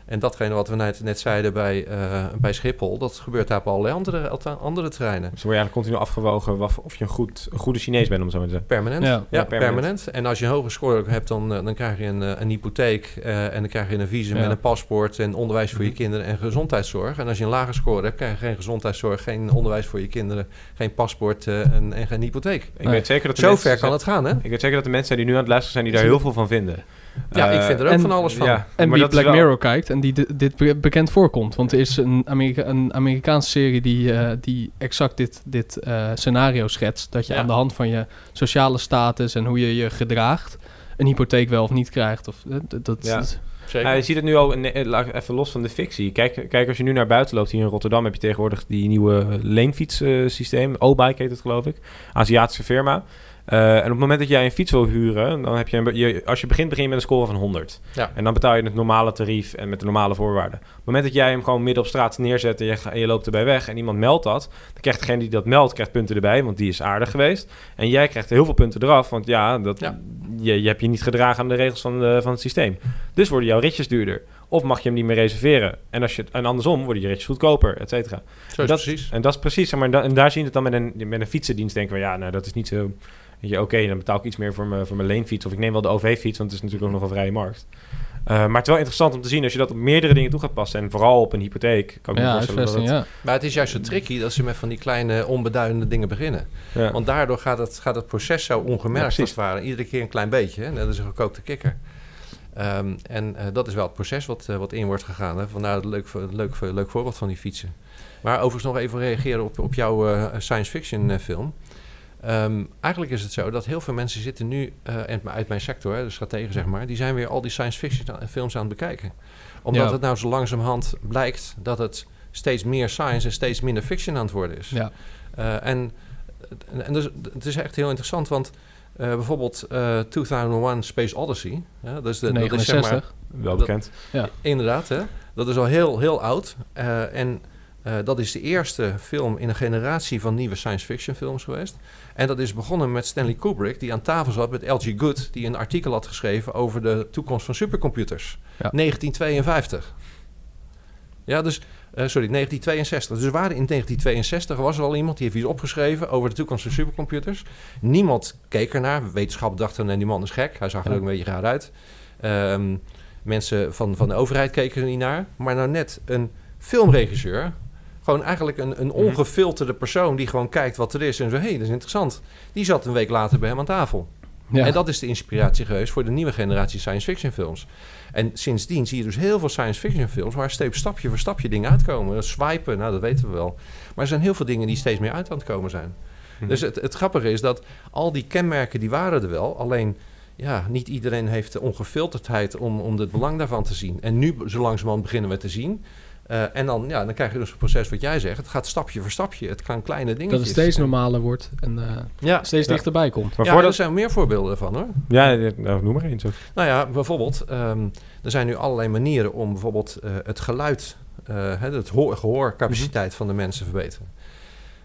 En datgene wat we net, net zeiden bij, eh, bij Schiphol, dat gebeurt daar op allerlei andere, andere terreinen. Dus word je eigenlijk continu afgewogen of je een, goed, een goede Chinees bent, om zo maar te zeggen. Permanent. Ja. Ja, Ja, permanent. permanent. En als je een hoge score hebt, dan, eh, dan krijg je een, eh, een hypotheek eh, en dan krijg je een visum Ja. en een paspoort en onderwijs voor je Mhm. kinderen en gezondheidszorg. En als je een lage score hebt, krijg je geen gezondheidszorg, geen onderwijs voor je kinderen, geen paspoort eh, en, en geen hypotheek. Ik Nee. weet zeker dat de Zo mensen ver kan zijn- het gaan, hè? Ik weet zeker dat de mensen die nu aan het luisteren zijn, die daar heel veel van vinden. Ja, ik vind er ook en- van alles van. Ja, En maar wie Black wel- Mirror kijkt en die di- dit be- bekend voorkomt. Want er is een, Amerika een Amerikaanse serie die, eh, die exact dit, dit eh, scenario schetst. Dat je Ja. aan de hand van je sociale status en hoe je je gedraagt... een hypotheek wel of niet krijgt. Of, eh, dat, Ja. dat- Zeker. Je ziet het nu al, even los van de fictie. Kijk, kijk, als je nu naar buiten loopt, hier in Rotterdam heb je tegenwoordig die nieuwe leenfietssysteem. O-Bike heet het geloof ik. Aziatische firma. Eh, en op het moment dat jij een fiets wil huren, dan heb je, een, je als je begint, begin je met een score van 100. Ja. En dan betaal je het normale tarief en met de normale voorwaarden. Op het moment dat jij hem gewoon midden op straat neerzet en je, en loopt erbij weg en iemand meldt dat, dan krijgt degene die dat meldt, krijgt punten erbij, want die is aardig geweest. En jij krijgt heel veel punten eraf, want ja, dat, Ja. Je, je hebt je niet gedragen aan de regels van, de, van het systeem. Dus worden jouw ritjes duurder. Of mag je hem niet meer reserveren. En, als je, en andersom worden je ritjes goedkoper, et cetera. Zo is dat, precies. En dat is precies, zeg maar, da- en daar zien we het dan met een, met een fietsendienst. Denken we, ja, nou, dat is niet zo... Weet je, oké, dan betaal ik iets meer voor mijn, voor mijn leenfiets. Of ik neem wel de OV-fiets, want het is natuurlijk ook nog een vrije markt. Eh, maar het is wel interessant om te zien als je dat op meerdere dingen toe gaat passen. En vooral op een hypotheek. Kan ik me ja, voorstellen dat ja. Maar het is juist zo tricky dat ze met van die kleine onbeduidende dingen beginnen. ja. Want daardoor gaat het, gaat het proces zo Ja, ongemerkt als het ware. Iedere keer een klein beetje. Hè? Net als een gekookte kikker. Ehm, en eh, dat is wel het proces wat, eh, wat in wordt gegaan. Hè? Vandaar het leuk, leuk, leuk voorbeeld van die fietsen. Maar overigens nog even reageren op, op jouw science fiction film. Ehm, eigenlijk is het zo dat heel veel mensen zitten nu, eh, en uit mijn sector, hè, de strategen zeg maar, die zijn weer al die science fiction films aan het bekijken. Omdat Ja. het nou zo langzamerhand blijkt dat het steeds meer science en steeds minder fiction aan het worden is. ja. Eh, en en, dus, het is echt heel interessant, want eh, bijvoorbeeld eh 2001 Space Odyssey, hè, dat is de, dat is zeg maar, 69. Wel dat- bekend. inderdaad, hè, dat is al heel, heel oud. Eh, en eh, dat is de eerste film in een generatie van nieuwe science fiction films geweest. En dat is begonnen met Stanley Kubrick, die aan tafel zat met L.G. Good, die een artikel had geschreven over de toekomst van supercomputers. Ja. 1952. Ja, dus, eh, sorry, 1962. Dus waren in 1962 was er al iemand die heeft iets opgeschreven over de toekomst van supercomputers. Niemand keek ernaar. Wetenschap dachten, nee, die man is gek. Hij zag er Ja. ook een beetje raar uit. Ehm, mensen van, van de overheid keken er niet naar. Maar nou net een filmregisseur, gewoon eigenlijk een, een Mhm. ongefilterde persoon die gewoon kijkt wat er is en zo, hé, hey, dat is interessant. Die zat een week later bij hem aan tafel. Ja. En dat is de inspiratie geweest voor de nieuwe generatie science fiction films. En sindsdien zie je dus heel veel science fiction films waar steeds stapje voor stapje dingen uitkomen. Swipen, nou dat weten we wel. Maar er zijn heel veel dingen die steeds meer uit aan het komen zijn. Mhm. Dus het, het grappige is dat al die kenmerken die waren er wel. Alleen ja, niet iedereen heeft de ongefilterdheid om, om het belang daarvan te zien. En nu zo langzamerhand beginnen we te zien. Eh, en dan, ja, dan krijg je dus een proces wat jij zegt. Het gaat stapje voor stapje. Het gaan kleine dingen. dat het steeds normaler wordt en eh, Ja, steeds Ja. dichterbij komt. Maar ja voordat... er zijn meer voorbeelden ervan hoor. Ja, nou, noem maar eens. ook. Nou ja, bijvoorbeeld, ehm, er zijn nu allerlei manieren om bijvoorbeeld eh, het geluid, eh, hè, het hoor, gehoorcapaciteit van de mensen te verbeteren.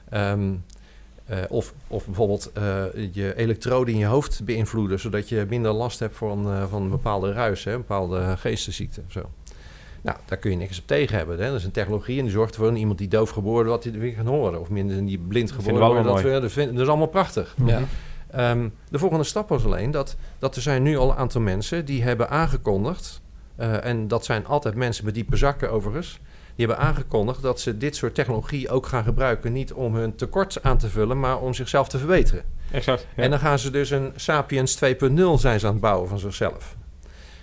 Ehm, eh, of, of bijvoorbeeld eh, je elektroden in je hoofd beïnvloeden, zodat je minder last hebt van, eh, van een bepaalde ruis, hè, een bepaalde geestesziekte of zo. Nou, daar kun je niks op tegen hebben. Hè. Dat is een technologie en die zorgt ervoor dat iemand die doof geboren wordt, dat hij weer kan horen. Of minder die blind geboren wordt, dat, we, dat, dat is allemaal prachtig. Ja. Ehm, de volgende stap was alleen dat, dat er zijn nu al een aantal mensen die hebben aangekondigd, eh, en dat zijn altijd mensen met diepe zakken overigens, die hebben aangekondigd dat ze dit soort technologie ook gaan gebruiken, niet om hun tekort aan te vullen, maar om zichzelf te verbeteren. Exact. Ja. En dan gaan ze dus een Sapiens 2.0 zijn ze aan het bouwen van zichzelf.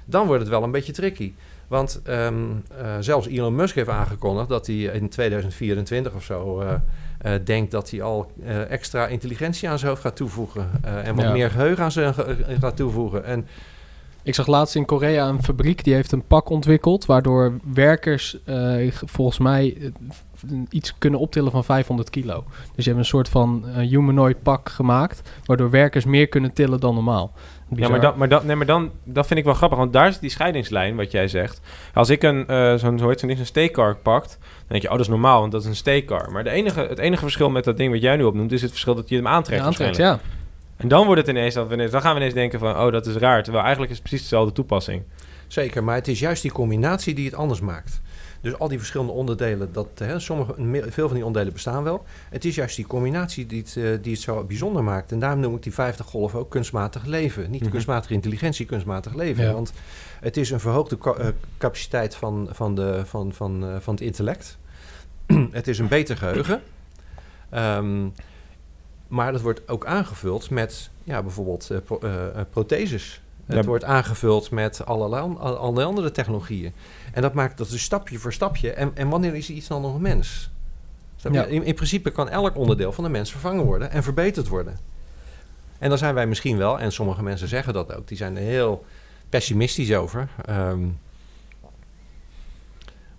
Dan wordt het wel een beetje tricky. Want ehm, eh, zelfs Elon Musk heeft aangekondigd dat hij in 2024 of zo eh, eh, denkt dat hij al extra intelligentie aan zijn hoofd gaat toevoegen. en wat Ja. meer geheugen aan zijn ge- gaat toevoegen. En Ik zag laatst in Korea een fabriek die heeft een pak ontwikkeld... waardoor werkers volgens mij iets kunnen optillen van 500 kilo. Dus je hebt een soort van humanoid pak gemaakt... waardoor werkers meer kunnen tillen dan normaal. Ja, maar, dan, maar, dan, nee, maar dan, dat vind ik wel grappig, want daar is die scheidingslijn, wat jij zegt. Als ik een, eh zo'n, zo heet zo'n een steakcar pakt, dan denk je, oh, dat is normaal, want dat is een steakcar. Maar de enige, het enige verschil met dat ding wat jij nu opnoemt, is het verschil dat je hem aantrekt Ja, aantrekt, ja. En dan wordt het ineens, dat we ineens, dan gaan we ineens denken van, oh, dat is raar. Terwijl eigenlijk is het precies dezelfde toepassing. Zeker, maar het is juist die combinatie die het anders maakt. Dus al die verschillende onderdelen, dat, hè, sommige, veel van die onderdelen bestaan wel. Het is juist die combinatie die het, eh, die het zo bijzonder maakt. En daarom noem ik die 50 golven ook kunstmatig leven. Niet Mhm. kunstmatige intelligentie, kunstmatig leven. Ja. Want het is een verhoogde eh, capaciteit van, van, de, van, van, eh, van het intellect. *clears throat* het is een beter geheugen. Ehm, maar dat wordt ook aangevuld met ja, bijvoorbeeld pro- eh, protheses. Het wordt aangevuld met allerlei, allerlei andere technologieën. En dat maakt dat dus stapje voor stapje. En, en wanneer is iets dan nog een mens? Ja. In, in principe kan elk onderdeel van de mens vervangen worden en verbeterd worden. En dan zijn wij misschien wel, en sommige mensen zeggen dat ook, die zijn er heel pessimistisch over. Ehm,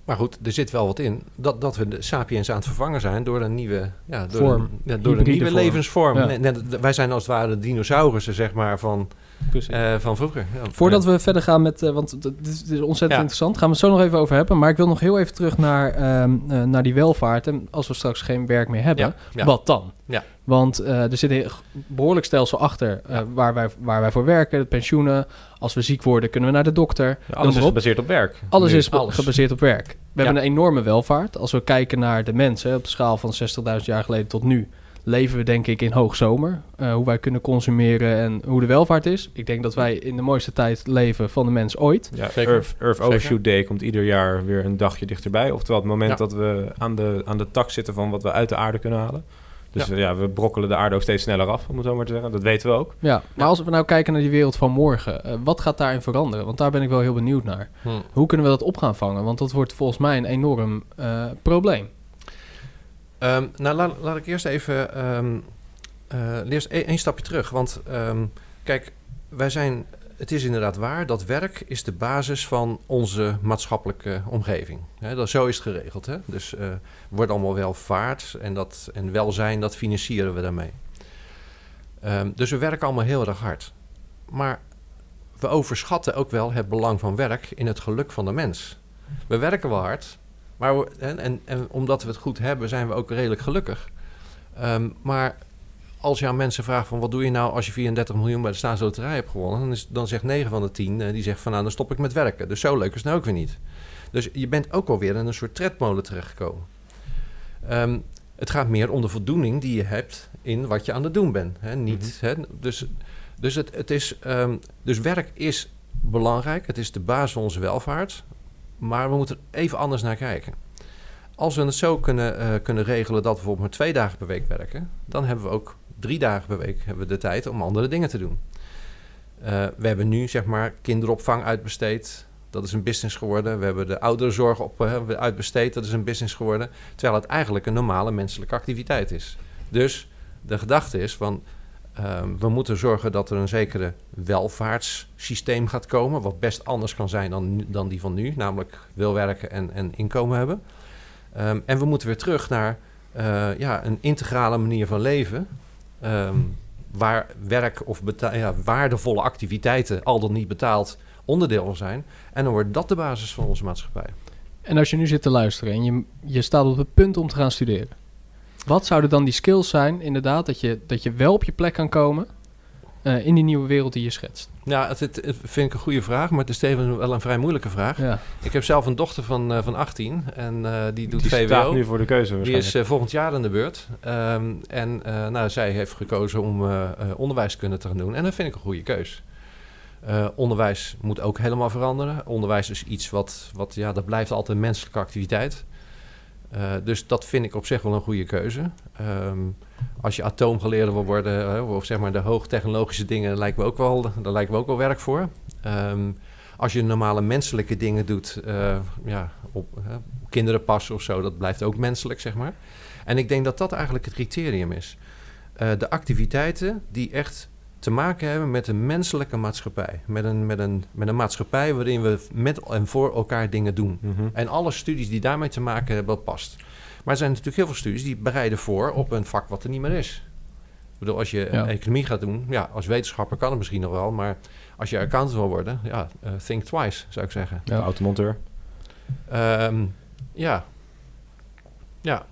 maar goed, er zit wel wat in. Dat, dat we de sapiens aan het vervangen zijn door een nieuwe, ja, door Vorm. Een, ja, door een nieuwe vorm. levensvorm. Net- wij zijn als het ware de dinosaurussen, zeg maar, van, Eh, van vroeger. Ja, Voordat we verder gaan met, eh, want dit is, dit is ontzettend Ja. interessant, gaan we het zo nog even over hebben. Maar ik wil nog heel even terug naar, ehm, eh, naar die welvaart. En als we straks geen werk meer hebben, Ja, ja. wat dan? Ja. Want eh, er zit een behoorlijk stelsel achter eh, Ja. waar, wij, waar wij voor werken, de pensioenen. Als we ziek worden, kunnen we naar de dokter. Alles is gebaseerd op werk. Alles Nu. is alles. gebaseerd op werk. We Ja. hebben een enorme welvaart. Als we kijken naar de mensen op de schaal van 60.000 jaar geleden tot nu, leven we denk ik in hoogzomer. Eh hoe wij kunnen consumeren en hoe de welvaart is. Ik denk dat wij in de mooiste tijd leven van de mens ooit. Ja, Zeker. Earth, Earth Zeker. Overshoot Day komt ieder jaar weer een dagje dichterbij. Oftewel het moment Ja. dat we aan de, aan de tak zitten van wat we uit de aarde kunnen halen. Dus ja. ja, we brokkelen de aarde ook steeds sneller af, om het zo maar te zeggen. Dat weten we ook. Ja, maar als we nou kijken naar die wereld van morgen, eh, wat gaat daarin veranderen? Want daar ben ik wel heel benieuwd naar. Hm. Hoe kunnen we dat op gaan vangen? Want dat wordt volgens mij een enorm eh, probleem. Ehm, nou, laat, laat ik eerst even eh, eerst e- één stapje terug. Want ehm, kijk, wij zijn. Het is inderdaad waar dat werk is de basis van onze maatschappelijke omgeving. Hè, dat, zo is het geregeld. Hè? Dus eh wordt allemaal welvaart en, dat, en welzijn, dat financieren we daarmee. Dus we werken allemaal heel erg hard. Maar we overschatten ook wel het belang van werk in het geluk van de mens. We werken wel hard, maar we- en, en, en omdat we het goed hebben, zijn we ook redelijk gelukkig. Ehm, maar als je aan mensen vraagt van wat doe je nou als je 34 miljoen bij de staatsloterij hebt gewonnen, dan, is, dan zegt 9 van de 10 eh, die zegt van nou dan stop ik met werken. Dus zo leuk is het nou ook weer niet. Dus je bent ook alweer in een soort tredmolen terechtgekomen. Ehm, het gaat meer om de voldoening die je hebt in wat je aan het doen bent. Hè? Niet, hè? Dus, dus, het, het is, ehm, dus werk is belangrijk. Het is de basis van onze welvaart. Maar we moeten er even anders naar kijken. Als we het zo kunnen, eh, kunnen regelen dat we bijvoorbeeld maar twee dagen per week werken, dan hebben we ook drie dagen per week hebben we de tijd om andere dingen te doen. Eh, we hebben nu zeg maar kinderopvang uitbesteed. Dat is een business geworden. We hebben de ouderenzorg op, eh, uitbesteed. Dat is een business geworden. Terwijl het eigenlijk een normale menselijke activiteit is. Dus de gedachte is van ehm, we moeten zorgen dat er een zekere welvaartssysteem gaat komen. Wat best anders kan zijn dan, dan die van nu. Namelijk wil werken en, en inkomen hebben. Ehm, en we moeten weer terug naar eh, ja, een integrale manier van leven. ehm, waar werk of ja, waardevolle activiteiten al dan niet betaald onderdeel van zijn. En dan wordt dat de basis van onze maatschappij. En als je nu zit te luisteren en je, je staat op het punt om te gaan studeren. Wat zouden dan die skills zijn, inderdaad, dat je, dat je wel op je plek kan komen eh, in die nieuwe wereld die je schetst? Ja, het, het, het vind ik een goede vraag, maar het is tevens wel een vrij moeilijke vraag. Ja. Ik heb zelf een dochter van, eh, van 18 en eh, die doet Die VWO. staat nu voor de keuze Die is volgend jaar aan de beurt. Ehm, en eh, nou, zij heeft gekozen om eh, eh, onderwijskunde te gaan doen. En dat vind ik een goede keus. Eh, onderwijs moet ook helemaal veranderen. Onderwijs is iets wat, wat ja, dat blijft altijd een menselijke activiteit. Eh, dus dat vind ik op zich wel een goede keuze. Ehm, als je atoomgeleerde wil worden, eh, of zeg maar de hoogtechnologische dingen, lijkt me ook wel, daar lijkt me ook wel werk voor. Ehm, als je normale menselijke dingen doet, eh, ja, op kinderen passen of zo, dat blijft ook menselijk, zeg maar. En ik denk dat dat eigenlijk het criterium is. De activiteiten die echt te maken hebben met een menselijke maatschappij. Met een, met een, met een maatschappij waarin we met en voor elkaar dingen doen. Mhm. En alle studies die daarmee te maken hebben, dat past. Maar er zijn natuurlijk heel veel studies die bereiden voor op een vak wat er niet meer is. Ik bedoel, als je Ja. economie gaat doen, ja, als wetenschapper kan het misschien nog wel, maar als je accountant wil worden, ja, eh, think twice, zou ik zeggen. Ja. Automonteur. Ehm, ja. Ja,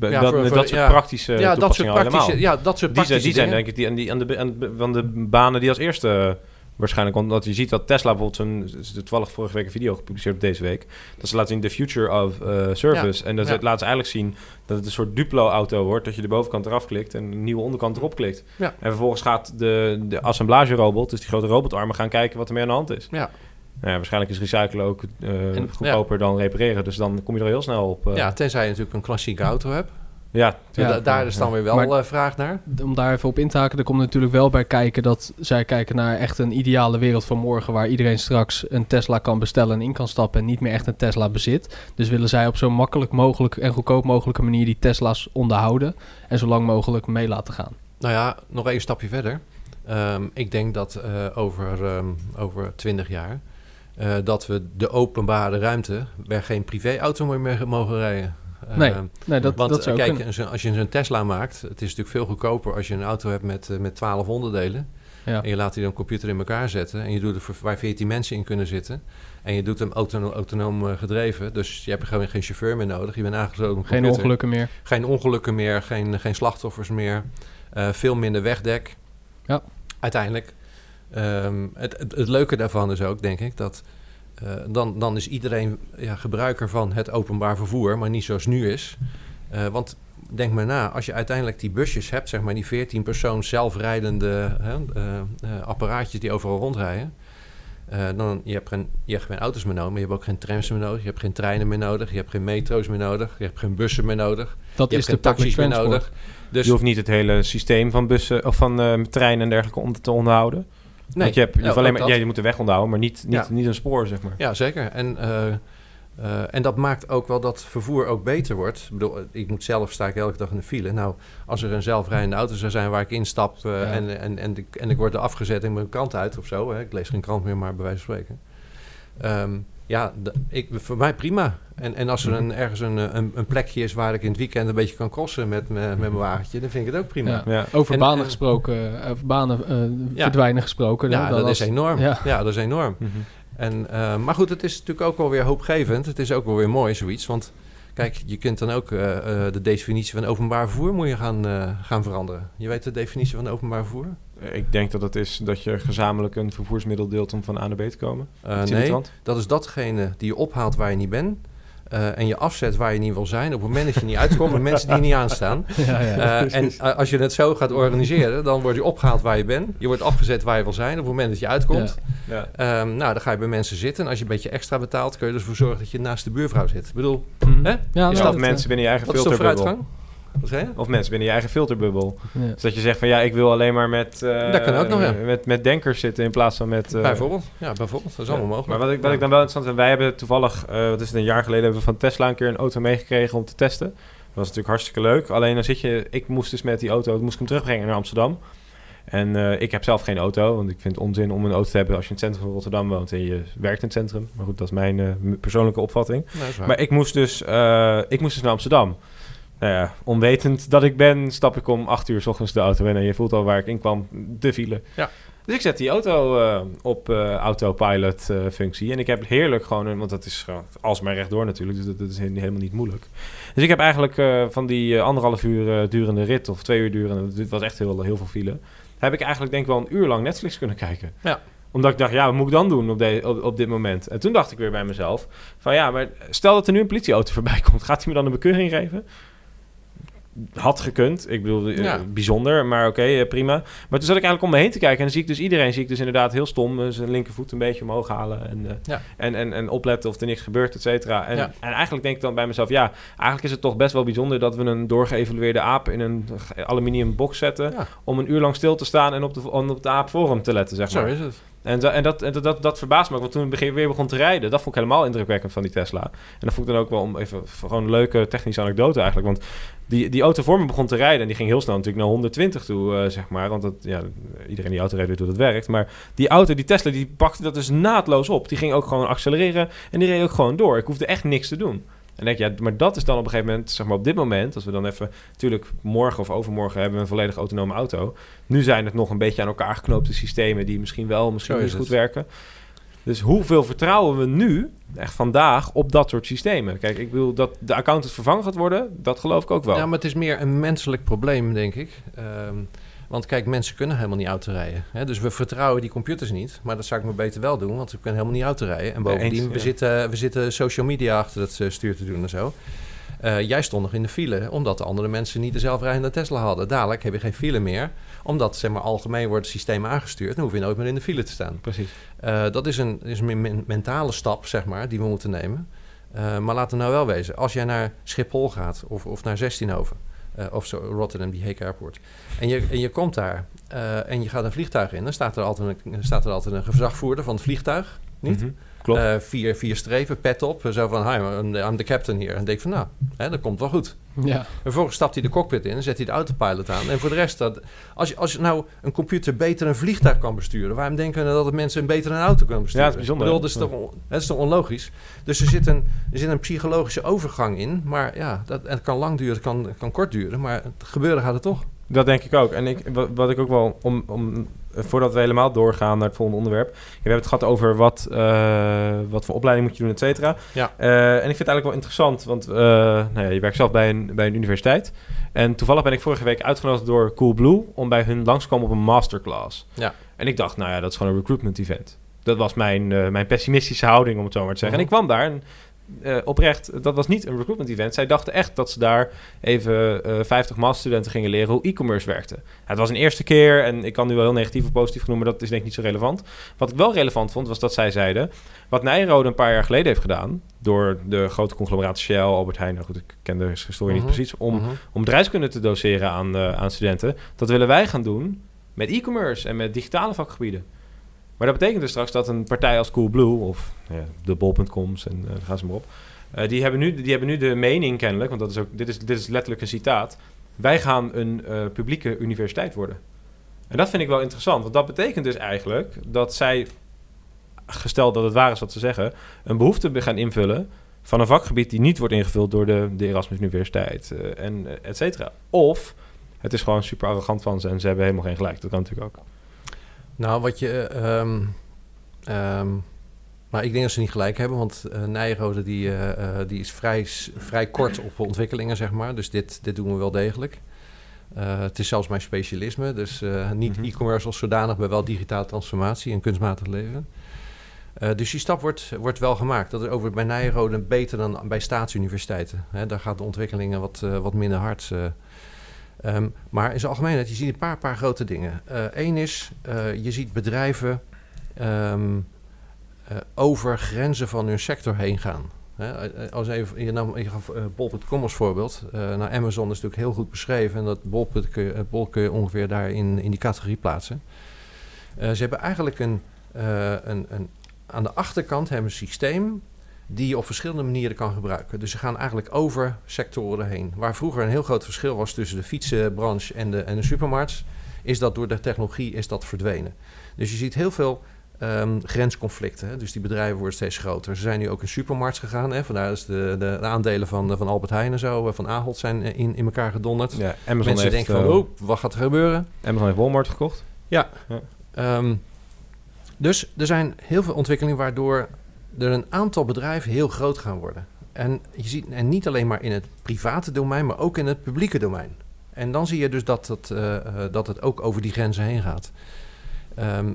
Ja, dat, voor- dat voor- soort ja. praktische ja dat soort praktische, allemaal. ja, dat soort Die zijn, praktische die zijn denk ik die, aan, die, aan, de, aan van de banen die als eerste eh, waarschijnlijk... Want je ziet dat Tesla bijvoorbeeld... Is toevallig vorige week een video gepubliceerd op deze week. Dat ze laten zien the future of eh, service. en dat ja. ze ze eigenlijk zien dat het een soort Duplo-auto wordt. Dat je de bovenkant eraf klikt en een nieuwe onderkant erop klikt. Ja. En vervolgens gaat de, de assemblagerobot, dus die grote robotarmen... gaan kijken wat er meer aan de hand is. Ja. Nou ja, waarschijnlijk is recyclen ook eh, En- goedkoper dan repareren. Dus dan kom je er heel snel op. eh, ja, tenzij je natuurlijk een klassieke auto hebt. ja, Ja. Da- daar is dan weer wel Maar- eh, vraag naar. Om daar even op in te haken, er komt natuurlijk wel bij kijken dat zij kijken naar echt een ideale wereld van morgen waar iedereen straks een Tesla kan bestellen en in kan stappen en niet meer echt een Tesla bezit. Dus willen zij op zo makkelijk mogelijk en goedkoop mogelijke manier die Tesla's onderhouden en zo lang mogelijk mee laten gaan. Nou ja, nog één stapje verder. Ehm, ik denk dat eh, over, ehm, over 20 jaar... eh, dat we de openbare ruimte... waar geen privéauto meer mee mogen rijden. Nee, Ehm, Nee, dat, want dat zou eh, kijk, kunnen. een als je zo'n Tesla maakt... het is natuurlijk veel goedkoper als je een auto hebt met, eh, met 12 onderdelen... Ja. en je laat die dan computer in elkaar zetten... en je doet er waar 14 mensen in kunnen zitten... en je doet hem autono- autonoom eh, gedreven... dus je hebt gewoon geen chauffeur meer nodig... je bent aangesloten op een Geen computer ongelukken meer. geen ongelukken meer, geen, geen slachtoffers meer, eh, veel minder wegdek. Ja. Uiteindelijk. Ehm, het, het, het leuke daarvan is ook, denk ik, dat eh, dan, dan is iedereen ja, gebruiker van het openbaar vervoer, maar niet zoals nu is. Eh, want denk maar na, als je uiteindelijk die busjes hebt, zeg maar die 14 persoon zelfrijdende hè, eh, apparaatjes die overal rondrijden. eh, dan, je, hebt geen, je hebt geen auto's meer nodig, maar je hebt ook geen trams meer nodig. Je hebt geen treinen meer nodig. Je hebt geen metro's meer nodig. Je hebt geen bussen meer nodig. Dat Je is hebt de geen taxis meer nodig. Dus je hoeft niet het hele systeem van bussen of van eh, treinen en dergelijke om te onderhouden. Nee, Want je, hebt, je, Ja, hoeft alleen maar, ja, je moet de weg onderhouden, maar niet, niet, niet een spoor, zeg maar. Ja, zeker. En, eh, eh, en dat maakt ook wel dat vervoer ook beter wordt. Ik bedoel, eh, ik moet zelf sta ik elke dag in de file. Nou, als er een zelfrijdende auto zou zijn waar ik instap Ja. en, en, en, ik- en ik word er afgezet en ik mijn krant uit of zo. Hè. Ik lees geen krant meer, maar bij wijze van spreken. Ehm, ja, ik, voor mij prima. En, en als er een, ergens een, eh, een, een plekje is waar ik in het weekend een beetje kan crossen met, me- met mijn wagentje, dan vind ik het ook prima. Ja. Ja, Ja. Over En- banen en- gesproken, eh, over banen eh, Ja. verdwijnen gesproken. hè, dat, is enorm. Ja. Ja. dat is enorm. Mhm. En, eh, maar goed, het is natuurlijk ook wel weer hoopgevend. Het is ook wel weer mooi zoiets. Want kijk, je kunt dan ook eh, eh, de definitie van openbaar vervoer moet je gaan, eh, gaan veranderen. Je weet de definitie van openbaar vervoer? Ik denk dat het is dat je gezamenlijk een vervoersmiddel deelt om van A naar B te komen. Eh, nee, dat is datgene die je ophaalt waar je niet bent. eh, en je afzet waar je niet wil zijn. Op het moment dat je niet uitkomt met mensen die niet aanstaan. *laughs* Ja, ja. Eh, en eh, als je het zo gaat organiseren, dan word je opgehaald waar je bent. Je wordt afgezet waar je wil zijn. Op het moment dat je uitkomt, Ja. Ehm, nou, dan ga je bij mensen zitten. En als je een beetje extra betaalt, kun je ervoor zorgen dat je naast de buurvrouw zit. Ik bedoel, Mhm. hè? Ja, Is nou, dat dat, mensen binnen je eigen wat is toch filterbubbel? vooruitgang? Wat zei je? Of mensen binnen je eigen filterbubbel. ja. Dus dat je zegt van ja, ik wil alleen maar met, eh, Dat kan ook nog, ja. met, met denkers zitten in plaats van met... eh, bijvoorbeeld. Ja, bijvoorbeeld. Dat is allemaal mogelijk. Maar wat ik, wat Ja. ik dan wel interessant vind, wij hebben toevallig, eh wat is het, een jaar geleden hebben we van Tesla een keer een auto meegekregen om te testen. Dat was natuurlijk hartstikke leuk. Alleen dan zit je, ik moest dus met die auto, moest ik hem terugbrengen naar Amsterdam. En eh, ik heb zelf geen auto, want ik vind het onzin om een auto te hebben als je in het centrum van Rotterdam woont en je werkt in het centrum. Maar goed, dat is mijn eh, persoonlijke opvatting. Nee. Maar ik moest dus, eh, ik moest dus naar Amsterdam. Nou ja, onwetend dat ik ben, stap ik om acht uur 's ochtends de auto in en je voelt al waar ik in kwam, de file. Ja. Dus ik zet die auto eh, op eh, autopilot eh, functie. En ik heb heerlijk gewoon, een, want dat is gewoon alsmaar rechtdoor natuurlijk, dus dat, dat is he- helemaal niet moeilijk. Dus ik heb eigenlijk van die anderhalf uur durende rit of twee uur durende, dit was echt heel, heel veel file, heb ik eigenlijk denk ik wel een uur lang Netflix kunnen kijken. Ja. Omdat ik dacht, ja, wat moet ik dan doen op, de, op, op dit moment? En toen dacht ik weer bij mezelf, van ja, maar stel dat er nu een politieauto *laughs* voorbij komt, gaat hij me dan een bekeuring geven? Had gekund. Ik bedoel, eh, Ja. bijzonder, maar oké, eh, prima. Maar toen zat ik eigenlijk om me heen te kijken en dan zie ik dus iedereen, zie ik dus inderdaad heel stom eh, zijn linkervoet een beetje omhoog halen en, Ja. en, en, en opletten of er niks gebeurt, et cetera. En, Ja. en eigenlijk denk ik dan bij mezelf, ja, eigenlijk is het toch best wel bijzonder dat we een doorgeëvalueerde aap in een aluminium box zetten om een uur lang stil te staan en op de, om op de aap voor hem te letten, zeg Zo maar. is het. En, en, dat, en dat, dat, verbaast me ook, want toen ik weer begon te rijden, dat vond ik helemaal indrukwekkend van die Tesla. En dat vond ik dan ook wel om even gewoon een leuke technische anekdote eigenlijk. Want die, die auto voor me begon te rijden en die ging heel snel natuurlijk naar 120 toe, eh, zeg maar. Want dat, ja, iedereen die auto rijdt weet hoe dat werkt. Maar die auto, die Tesla, die pakte dat dus naadloos op. Die ging ook gewoon accelereren en die reed ook gewoon door. Ik hoefde echt niks te doen. En denk je, ja, maar dat is dan op een gegeven moment, zeg maar op dit moment, als we dan even, natuurlijk morgen of overmorgen hebben we een volledig autonome auto. Nu zijn het nog een beetje aan elkaar geknoopte systemen die misschien wel, misschien niet goed het. werken. Dus hoeveel vertrouwen we nu, echt vandaag, op dat soort systemen? Kijk, ik bedoel dat de accountant vervangen gaat worden, dat geloof ik ook wel. Ja, maar het is meer een menselijk probleem, denk ik. Ehm, want kijk, mensen kunnen helemaal niet autorijden. Hè? Dus we vertrouwen die computers niet. Maar dat zou ik me beter wel doen, want ik kan helemaal niet autorijden. En bovendien, eens, we, zitten, we zitten social media achter het eh, stuur te doen en zo. Eh, jij stond nog in de file, omdat de andere mensen niet de zelfrijdende Tesla hadden. Dadelijk heb je geen file meer, omdat zeg maar, algemeen wordt het systeem aangestuurd. Dan hoef je nooit meer in de file te staan. Precies. Eh, dat is een, is een men- mentale stap, zeg maar, die we moeten nemen. Maar laten we nou wel wezen. Als jij naar Schiphol gaat of, of naar Zestienhoven... eh, of zo, Rotterdam, die Heek Airport... en je, en je komt daar eh, en je gaat een vliegtuig in... dan staat er altijd een, staat er altijd een gezagvoerder van het vliegtuig. Niet? Mhm. Klopt. Eh, vier, vier strepen, pet op. Zo van, hi, I'm the- captain hier. En denk van, nou, hè, dat komt wel goed. Ja, Vervolgens stapt hij de cockpit in, zet hij de autopilot aan. En voor de rest, dat, als, je, als je nou een computer beter een vliegtuig kan besturen, waarom denken we dat het mensen een beter een auto kunnen besturen? Ja, het is bijzonder, bedoel, dat, is toch, dat is toch onlogisch? Dus er zit, een, er zit een psychologische overgang in. Maar ja, dat, het kan lang duren, het kan, het kan kort duren. Maar het gebeuren gaat het toch. Dat denk ik ook. En ik, wat, wat ik ook wel, om, om, voordat we helemaal doorgaan naar het volgende onderwerp. we hebben het gehad over wat, eh, wat voor opleiding moet je doen, et cetera. Ja. Eh, en ik vind het eigenlijk wel interessant, want eh, nou ja, je werkt zelf bij een, bij een universiteit. En toevallig ben ik vorige week uitgenodigd door Coolblue om bij hun langs te komen op een masterclass. Ja. En ik dacht, nou ja, dat is gewoon een recruitment event. Dat was mijn, eh, mijn pessimistische houding, om het zo maar te zeggen. En ik kwam daar en eh, oprecht, dat was niet een recruitment event. Zij dachten echt dat ze daar even eh 50 masterstudenten gingen leren hoe e-commerce werkte. het was een eerste keer en ik kan nu wel heel negatief of positief noemen, maar dat is denk ik niet zo relevant. Wat ik wel relevant vond, was dat zij zeiden, wat Nijrode een paar jaar geleden heeft gedaan, door de grote conglomeraten Shell, Albert Heijn, nou goed, ik ken de historie Mhm. niet precies, om, Mhm. om bedrijfskunde te doseren aan, eh, aan studenten. Dat willen wij gaan doen met e-commerce en met digitale vakgebieden. Maar dat betekent dus straks dat een partij als Coolblue of ja, de bol.coms en uh, daar gaan ze maar op. eh, die, hebben nu, die hebben nu de mening kennelijk, want dat is ook, dit, is, dit is letterlijk een citaat. Wij gaan een eh, publieke universiteit worden. En dat vind ik wel interessant, want dat betekent dus eigenlijk dat zij, gesteld dat het waar is wat ze zeggen, een behoefte gaan invullen van een vakgebied die niet wordt ingevuld door de, de Erasmus Universiteit eh, en eh, et cetera. Of het is gewoon super arrogant van ze en ze hebben helemaal geen gelijk. Dat kan natuurlijk ook. Nou, wat je... eh, ehm, ehm, maar ik denk dat ze niet gelijk hebben, want eh Nijrode die, eh, eh, die is vrij, vrij kort op ontwikkelingen, zeg maar. Dus dit, dit doen we wel degelijk. Het is zelfs mijn specialisme, dus niet Mhm. e-commerce als zodanig, maar wel digitale transformatie en kunstmatig leven. Dus die stap wordt, wordt wel gemaakt. Dat is over bij Nijrode beter dan bij staatsuniversiteiten. Hè, daar gaat de ontwikkelingen wat, wat minder hard. Eh. Ehm, maar in zijn algemeenheid, je ziet een paar, paar grote dingen. Eén is, eh, je ziet bedrijven ehm, eh, over grenzen van hun sector heen gaan. Eh, als even, je, nam, je gaf eh, als voorbeeld. Eh, nou, Amazon is natuurlijk heel goed beschreven. En dat bol, kun je- eh, bol kun je ongeveer daar in, die categorie plaatsen. Eh, ze hebben eigenlijk een, eh, een, een... Aan de achterkant hebben een systeem die je op verschillende manieren kan gebruiken. Dus ze gaan eigenlijk over sectoren heen. Waar vroeger een heel groot verschil was tussen de fietsenbranche en de, en de supermarkt... is dat door de technologie is dat verdwenen. Dus je ziet heel veel ehm, grensconflicten. Hè? Dus die bedrijven worden steeds groter. Ze zijn nu ook in supermarkts gegaan. Hè? Vandaar is de, de, de aandelen van, van Albert Heijn en zo, eh, van Ahold zijn eh, in, in elkaar gedonderd. Ja, Amazon Mensen heeft, denken van, oh, wat gaat er gebeuren? Amazon heeft Walmart gekocht. Ehm, dus er zijn heel veel ontwikkelingen waardoor er een aantal bedrijven heel groot gaan worden. En je ziet en niet alleen maar in het private domein, maar ook in het publieke domein. En dan zie je dus dat het, eh, eh, dat het ook over die grenzen heen gaat. Ehm,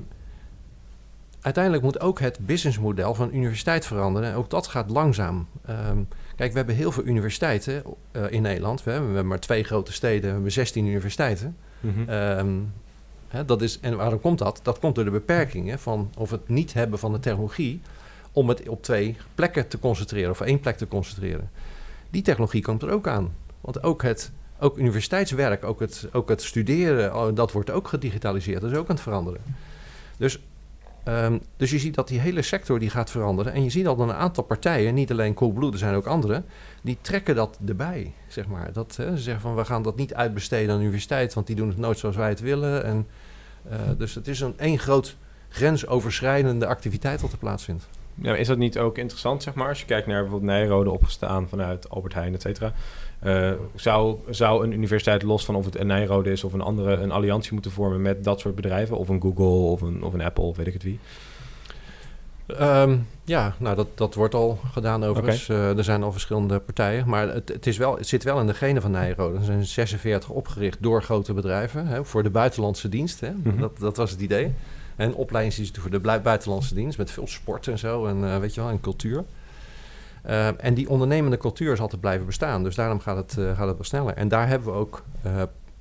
uiteindelijk moet ook het businessmodel van universiteit veranderen. En ook dat gaat langzaam. Ehm, kijk, we hebben heel veel universiteiten eh, in Nederland. We hebben, we hebben maar twee grote steden, we hebben 16 universiteiten. Mhm. Ehm, hè, dat is, en waarom komt dat? Dat komt door de beperkingen van of het niet hebben van de technologie om het op twee plekken te concentreren of één plek te concentreren. Die technologie komt er ook aan. Want ook het ook universiteitswerk, ook het, ook het studeren, dat wordt ook gedigitaliseerd. Dat is ook aan het veranderen. Dus Ehm, dus je ziet dat die hele sector die gaat veranderen. En je ziet al een aantal partijen, niet alleen Coolblue, er zijn ook andere, die trekken dat erbij, zeg maar. Dat, hè, ze zeggen van, we gaan dat niet uitbesteden aan de universiteit, want die doen het nooit zoals wij het willen. En, eh, dus het is een één groot grensoverschrijdende activiteit wat er plaatsvindt. Ja, is dat niet ook interessant, zeg maar, als je kijkt naar bijvoorbeeld Nijrode opgestaan vanuit Albert Heijn, et cetera. Eh, zou, zou een universiteit los van of het een Nijrode is of een andere een alliantie moeten vormen met dat soort bedrijven? Of een Google of een, of een Apple of weet ik het wie? Ehm, ja, nou dat, dat wordt al gedaan overigens. Eh, er zijn al verschillende partijen. Maar het, het, is wel, het zit wel in de genen van Nijrode. Er zijn 46 opgericht door grote bedrijven. Hè, voor de buitenlandse dienst. Hè. Mhm. dat, dat was het idee. En opleidingsinstituut voor de buitenlandse dienst. Met veel sport en zo. En, eh, weet je wel, en cultuur. Eh, en die ondernemende cultuur is altijd blijven bestaan. Dus daarom gaat het, eh, gaat het wel sneller. En daar hebben we ook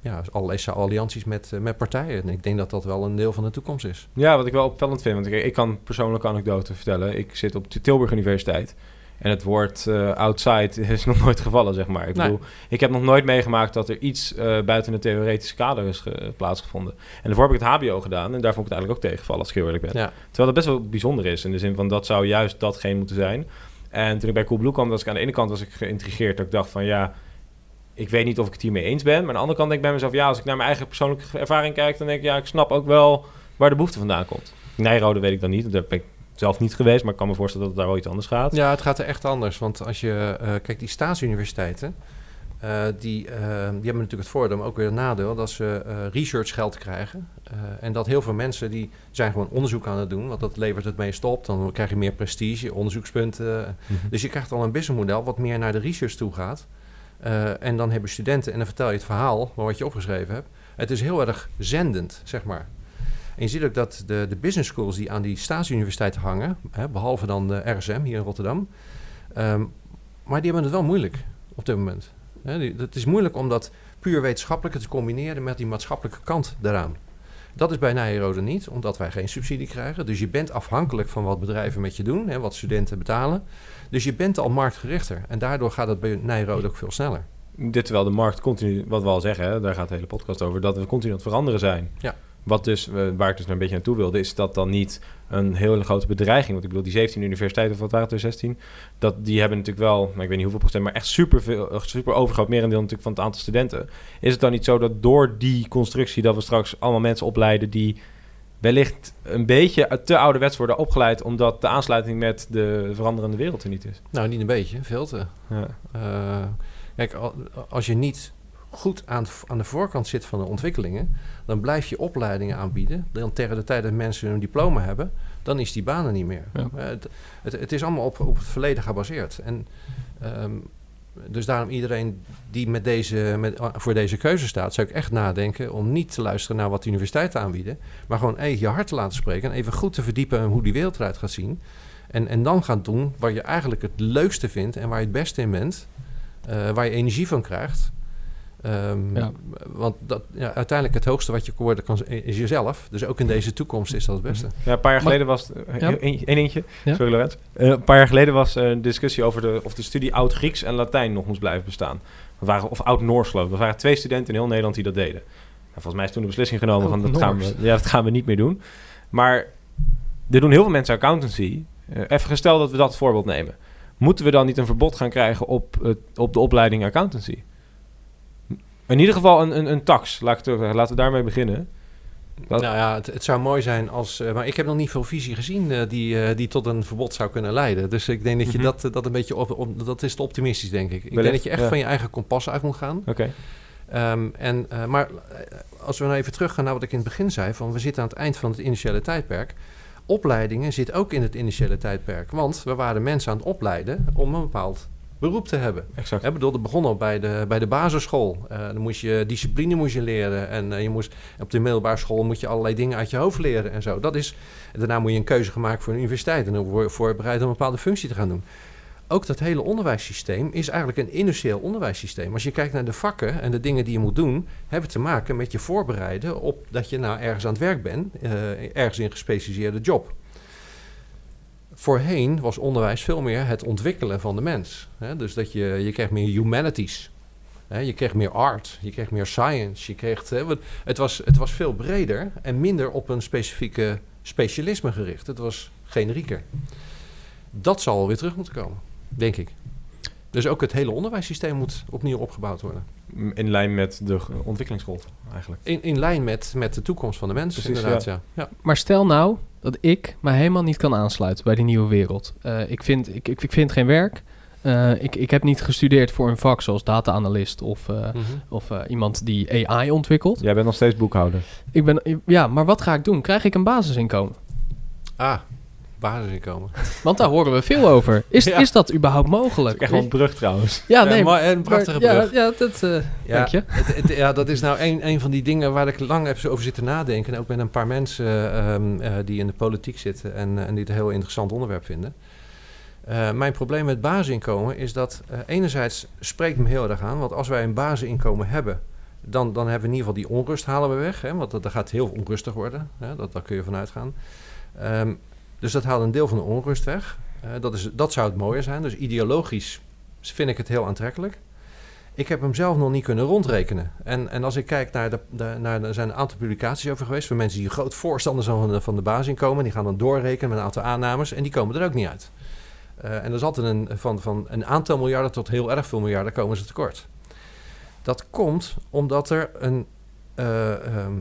ja, allerlei allianties met, met partijen. En ik denk dat dat wel een deel van de toekomst is. Ja, wat ik wel opvallend vind, want ik, ik kan persoonlijke anekdote vertellen. Ik zit op de Tilburg Universiteit. En het woord eh, outside *laughs* is nog nooit gevallen, zeg maar. Ik Nee. bedoel, ik heb nog nooit meegemaakt dat er iets eh, buiten het theoretische kader is ge- plaatsgevonden. En daarvoor heb ik het HBO gedaan en daar vond ik het eigenlijk ook tegenvallen, als ik heel eerlijk ben. Ja. Terwijl dat best wel bijzonder is, in de zin van dat zou juist datgene moeten zijn. En toen ik bij Coolblue kwam, was ik aan de ene kant was ik geïntrigeerd. Dat ik dacht van ja, ik weet niet of ik het hiermee eens ben. Maar aan de andere kant denk ik bij mezelf, ja, als ik naar mijn eigen persoonlijke ervaring kijk, dan denk ik, ja, ik snap ook wel waar de behoefte vandaan komt. Nijrode weet ik dan niet, daar ben ik zelf niet geweest, maar ik kan me voorstellen dat het daar wel iets anders gaat. Ja, het gaat er echt anders. Want als je uh, kijkt, die staatsuniversiteiten, uh, die, uh, die hebben natuurlijk het voordeel, maar ook weer een nadeel, dat ze researchgeld krijgen. Eh, en dat heel veel mensen die zijn gewoon onderzoek aan het doen, want dat levert het meest op. Dan krijg je meer prestige, onderzoekspunten. Mhm. Dus je krijgt al een businessmodel wat meer naar de research toe gaat. En dan hebben studenten, en dan vertel je het verhaal, wat je opgeschreven hebt. Het is heel erg zendend, zeg maar. En je ziet ook dat de, de business schools die aan die staatsuniversiteiten hangen, hè, behalve dan de RSM hier in Rotterdam, um, maar die hebben het wel moeilijk op dit moment. Het is moeilijk om dat puur wetenschappelijke te combineren met die maatschappelijke kant daaraan. Dat is bij Nijrode niet, omdat wij geen subsidie krijgen. Dus je bent afhankelijk van wat bedrijven met je doen, hè, wat studenten betalen. Dus je bent al marktgerichter. En daardoor gaat het bij Nijrode ook veel sneller. Dit terwijl de markt continu, wat we al zeggen, daar gaat de hele podcast over, dat we continu aan het veranderen zijn. Ja. Wat dus, uh, waar ik dus een beetje naartoe wilde, is dat dan niet een hele grote bedreiging. Want ik bedoel, die 17 universiteiten, of wat waren het er 16? Dat, die hebben natuurlijk wel, nou, ik weet niet hoeveel procent, maar echt super, veel, super overgroot merendeel natuurlijk van het aantal studenten. Is het dan niet zo dat door die constructie dat we straks allemaal mensen opleiden die wellicht een beetje te ouderwets worden opgeleid, omdat de aansluiting met de veranderende wereld er niet is? Nou, niet een beetje, veel te. Ja. Uh, kijk, als je niet goed aan, aan de voorkant zit van de ontwikkelingen, dan blijf je opleidingen aanbieden. Dan tegen de tijd dat mensen hun diploma hebben, dan is die banen niet meer. Ja. Uh, het, het, het, is allemaal op, op het verleden gebaseerd. En, um, dus daarom iedereen die met deze, met, voor deze keuze staat, zou ik echt nadenken om niet te luisteren naar wat de universiteiten aanbieden, maar gewoon even je hart te laten spreken en even goed te verdiepen hoe die wereld eruit gaat zien. En, en dan gaan doen waar je eigenlijk het leukste vindt en waar je het beste in bent, uh, waar je energie van krijgt. Um, Ja. Want dat, ja, uiteindelijk het hoogste wat je worden kan is jezelf. Dus ook in deze toekomst is dat het beste. Ja, een paar jaar Maar- geleden was... eh, Ja. Één eentje. Ja. Sorry, Lorenz. Eh, een paar jaar geleden was eh, een discussie over de, of de studie Oud-Grieks en Latijn nog moest blijven bestaan. Waren, of Oud-Noors geloof ik. Er waren twee studenten in heel Nederland die dat deden. Nou, volgens mij is toen de beslissing genomen van dat gaan, we, ja, dat gaan we niet meer doen. Maar er doen heel veel mensen accountancy. Even gesteld dat we dat voorbeeld nemen. Moeten we dan niet een verbod gaan krijgen op, het, op de opleiding accountancy? In ieder geval een, een, een tax. Laat ik het, laten we daarmee beginnen. Dat- Nou ja, het, het zou mooi zijn als... eh, maar ik heb nog niet veel visie gezien eh, die, eh, die tot een verbod zou kunnen leiden. Dus ik denk dat je Mhm. dat, dat een beetje... Op, op- dat is te optimistisch, denk ik. Ik denk dat je echt ja. van je eigen kompas uit moet gaan. Oké. Ehm, en, maar als we nou even teruggaan naar wat ik in het begin zei... van we zitten aan het eind van het initiële tijdperk... Opleidingen zitten ook in het initiële tijdperk. Want we waren mensen aan het opleiden om een bepaald beroep te hebben. Exact. Ik bedoel, dat begon al bij de, bij de basisschool. Eh, dan moest je discipline moest je leren. En eh, je moest, op de middelbare school moet je allerlei dingen uit je hoofd leren en zo. Dat is, daarna moet je een keuze gaan maken voor een universiteit. En dan word je voorbereid om een bepaalde functie te gaan doen. Ook dat hele onderwijssysteem is eigenlijk een industrieel onderwijssysteem. Als je kijkt naar de vakken en de dingen die je moet doen, hebben te maken met je voorbereiden op dat je nou ergens aan het werk bent, eh, ergens in een gespecialiseerde job. Voorheen was onderwijs veel meer het ontwikkelen van de mens. Hè? Dus dat je, je kreeg meer humanities. Hè? Je kreeg meer art, je kreeg meer science. Je kreeg, het, was, het was veel breder en minder op een specifieke specialisme gericht. Het was generieker. Dat zal weer terug moeten komen, denk ik. Dus ook het hele onderwijssysteem moet opnieuw opgebouwd worden. In lijn met de ontwikkelingsgolf eigenlijk. In, in lijn met, met de toekomst van de mensen, Precies, inderdaad. Ja. Ja. Maar stel nou dat ik me helemaal niet kan aansluiten bij die nieuwe wereld. Eh, ik, vind, ik, ik, ik vind geen werk. Eh, ik, ik heb niet gestudeerd voor een vak zoals data-analyst of, eh, Mhm. of eh, iemand die AI ontwikkelt. Jij bent nog steeds boekhouder. Ik ben, ja, maar wat ga ik doen? Krijg ik een basisinkomen? Ah, basisinkomen. Want daar horen we veel over. Is, Ja. is dat überhaupt Dat is mogelijk? echt wel een brug trouwens. Ja, nee. en een prachtige maar- brug. Ja, ja dat eh Ja, dank je. Het, het- ja, dat is nou een, een van die dingen waar ik lang even over zit te nadenken. En ook met een paar mensen ehm, eh, die in de politiek zitten en, eh, en die het een heel interessant onderwerp vinden. Eh, mijn probleem met basisinkomen is dat eh, enerzijds spreekt me heel erg aan. Want als wij een basisinkomen hebben, dan, dan hebben we in ieder geval die onrust halen we weg. Hè, want dat, dat gaat heel onrustig worden. Hè, dat, daar kun je vanuit gaan. Ehm, dus dat haalt een deel van de onrust weg. Eh, dat, is, dat zou het mooie zijn. Dus ideologisch vind ik het heel aantrekkelijk. Ik heb hem zelf nog niet kunnen rondrekenen. En, en als ik kijk naar de, naar er zijn een aantal publicaties over geweest van mensen die groot voorstander zijn van de, van de basisinkomen. Die gaan dan doorrekenen met een aantal aannames en die komen er ook niet uit. Eh, en er altijd een, van, van een aantal miljarden tot heel erg veel miljarden komen ze tekort. Dat komt omdat er een. eh, ehm,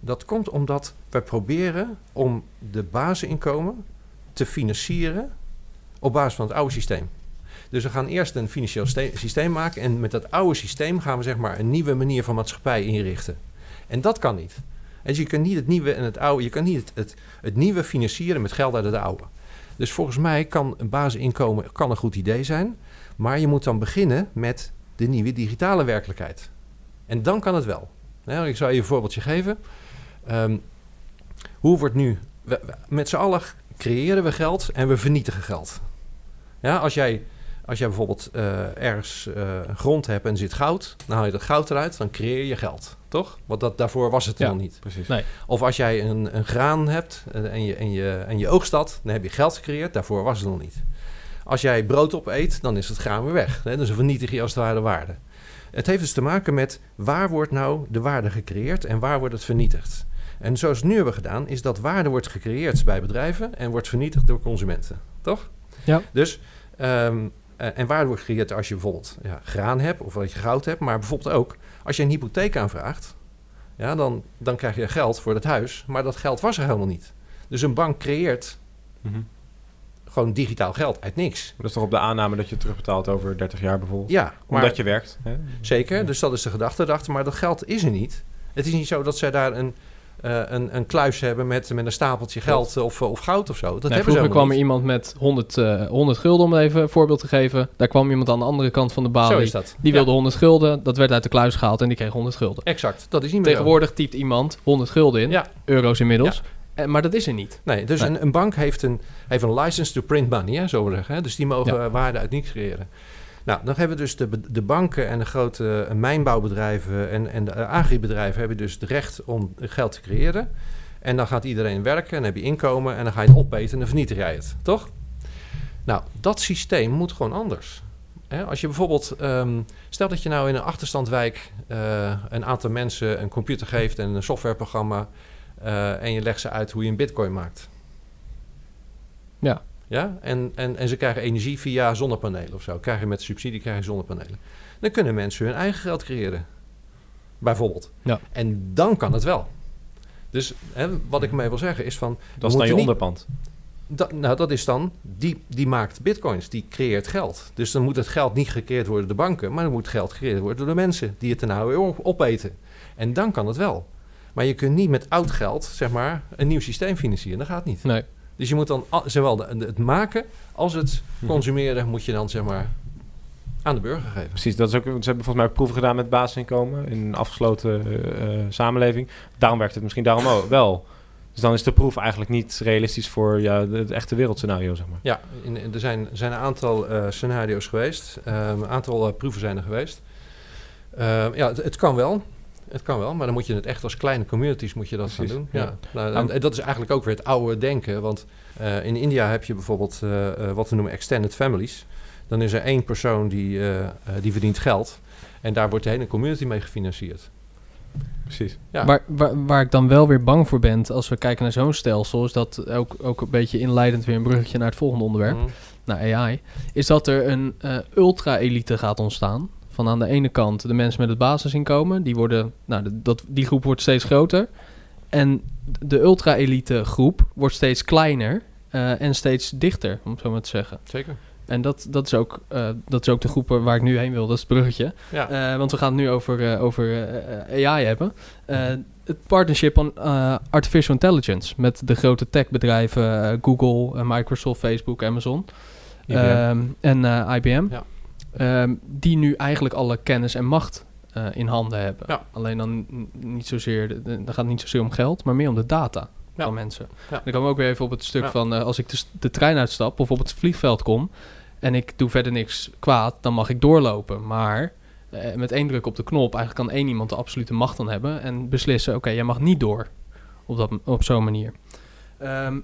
dat komt omdat proberen om de basisinkomen te financieren op basis van het oude systeem. Dus we gaan eerst een financieel ste- systeem maken en met dat oude systeem gaan we zeg maar een nieuwe manier van maatschappij inrichten. En dat kan niet. Dus je kunt niet het nieuwe en het oude, je kan niet het, het, het nieuwe financieren met geld uit het oude. Dus volgens mij kan een basisinkomen kan een goed idee zijn, maar je moet dan beginnen met de nieuwe digitale werkelijkheid. En dan kan het wel. Nou, ik zal je een voorbeeldje geven. Ehm, hoe wordt nu... we- we- met z'n allen creëren we geld en we vernietigen geld. Ja, als jij, als jij bijvoorbeeld eh, ergens eh, grond hebt en zit goud... dan haal je dat goud eruit, dan creëer je geld. Toch? Want dat, daarvoor was het Ja. nog niet. Precies. Nee. Of als jij een, een graan hebt eh, en je, en, je, en je oogst dat, dan heb je geld gecreëerd. Daarvoor was het nog niet. Als jij brood opeet, dan is het graan weer weg. Hè? Dus dan vernietig je als het ware de waarde. Het heeft dus te maken met waar wordt nou de waarde gecreëerd en waar wordt het vernietigd. En zoals we het nu hebben gedaan, is dat waarde wordt gecreëerd bij bedrijven en wordt vernietigd door consumenten. Toch? Ja. Dus, ehm, eh, en waarde wordt gecreëerd als je bijvoorbeeld ja, graan hebt of als je goud hebt, maar bijvoorbeeld ook als je een hypotheek aanvraagt, ja, dan, dan krijg je geld voor het huis, maar dat geld was er helemaal niet. Dus een bank creëert Mhm. gewoon digitaal geld uit niks. Dat is toch op de aanname dat je het terugbetaalt over 30 jaar bijvoorbeeld? Ja, maar Omdat je werkt. Hè? zeker. Ja. Dus dat is de gedachte erachter, maar dat geld is er niet. Het is niet zo dat zij daar een, eh, een, een kluis hebben met, met een stapeltje geld of, of goud of zo. Dat Nee, hebben ze vroeger kwam er iemand met 100, eh 100 gulden, om even een voorbeeld te geven. Daar kwam iemand aan de andere kant van de balie. is dat. Die Ja, wilde 100 gulden, dat werd uit de kluis gehaald en die kreeg 100 gulden. Exact, dat is niet meer. Tegenwoordig typt iemand 100 gulden in, Ja, euro's inmiddels. En, maar dat is er niet. nee, dus Nee. Een, een bank heeft een, heeft een license to print money, hè, zo we zeggen. Dus die mogen eh, waarde uit niks creëren. Nou, dan hebben dus de, de banken en de grote eh, mijnbouwbedrijven en, en de eh, agribedrijven hebben dus het recht om geld te creëren. En dan gaat iedereen werken en heb je inkomen en dan ga je het opeten en dan vernietig jij het, toch? Nou, dat systeem moet gewoon anders. Als je bijvoorbeeld, ehm, stel dat je nou in een achterstandwijk eh, een aantal mensen een computer geeft en een softwareprogramma en je legt ze uit hoe je een bitcoin maakt. Ja. Ja, en, en, en ze krijgen energie via zonnepanelen of zo. Krijg je met subsidie krijg je zonnepanelen. Dan kunnen mensen hun eigen geld creëren. Bijvoorbeeld. Ja. En dan kan het wel. Dus hè, wat ik mee wil zeggen is van... Dat is dan je niet- onderpand. dat, nou, dat is dan, die, die maakt bitcoins, die creëert geld. Dus dan moet het geld niet gecreëerd worden door de banken, maar dan moet geld gecreëerd worden door de mensen die het er nou weer op- opeten. En dan kan het wel. Maar je kunt niet met oud geld, zeg maar, een nieuw systeem financieren. Dat gaat niet. Nee. Dus je moet dan zowel de, het maken als het Mhm. consumeren, moet je dan zeg maar aan de burger geven. Precies, dat is ook, ze hebben volgens mij ook proeven gedaan met basisinkomen in een afgesloten eh, eh, samenleving. Daarom werkt het misschien daarom *laughs* ook wel. Dus dan is de proef eigenlijk niet realistisch voor ja, het echte wereldscenario, zeg maar. Ja, in, in- er zijn, zijn een aantal eh, scenario's geweest. Ehm, een aantal proeven zijn er geweest. Ehm, ja, het, het kan wel. Het kan wel, maar dan moet je het echt als kleine communities moet je dat Precies, gaan doen. ja. Ja. Nou, en dat is eigenlijk ook weer het oude denken. Want eh, in India heb je bijvoorbeeld eh, eh, wat we noemen extended families. Dan is er één persoon die, die verdient geld. En daar wordt de hele community mee gefinancierd. Precies. Ja. Waar, waar, waar ik dan wel weer bang voor ben, als we kijken naar zo'n stelsel, is dat ook, ook een beetje inleidend weer een bruggetje naar het volgende onderwerp, Mhm. naar AI, is dat er een eh, ultra-elite gaat ontstaan. Van aan de ene kant de mensen met het basisinkomen, die worden, nou, dat, die groep wordt steeds groter. En de ultra-elite groep wordt steeds kleiner eh, en steeds dichter, om het zo maar te zeggen. Zeker. En dat, dat, is ook, eh, dat is ook de groep waar ik nu heen wil, dat is het bruggetje. Ja. Eh, want we gaan het nu over, over AI hebben. Het partnership on artificial intelligence met de grote techbedrijven Google, Microsoft, Facebook, Amazon ehm, en IBM. Ja. Ehm, die nu eigenlijk alle kennis en macht eh, in handen hebben. Ja. Alleen dan niet zozeer, dan gaat het niet zozeer om geld, maar meer om de data Ja. van mensen. Ja. Dan komen we ook weer even op het stuk van eh, als ik de, s- de trein uitstap of op het vliegveld kom en ik doe verder niks kwaad, dan mag ik doorlopen. Maar eh, met één druk op de knop, eigenlijk kan één iemand de absolute macht dan hebben en beslissen: oké, jij mag niet door op, dat, op zo'n manier. Ehm,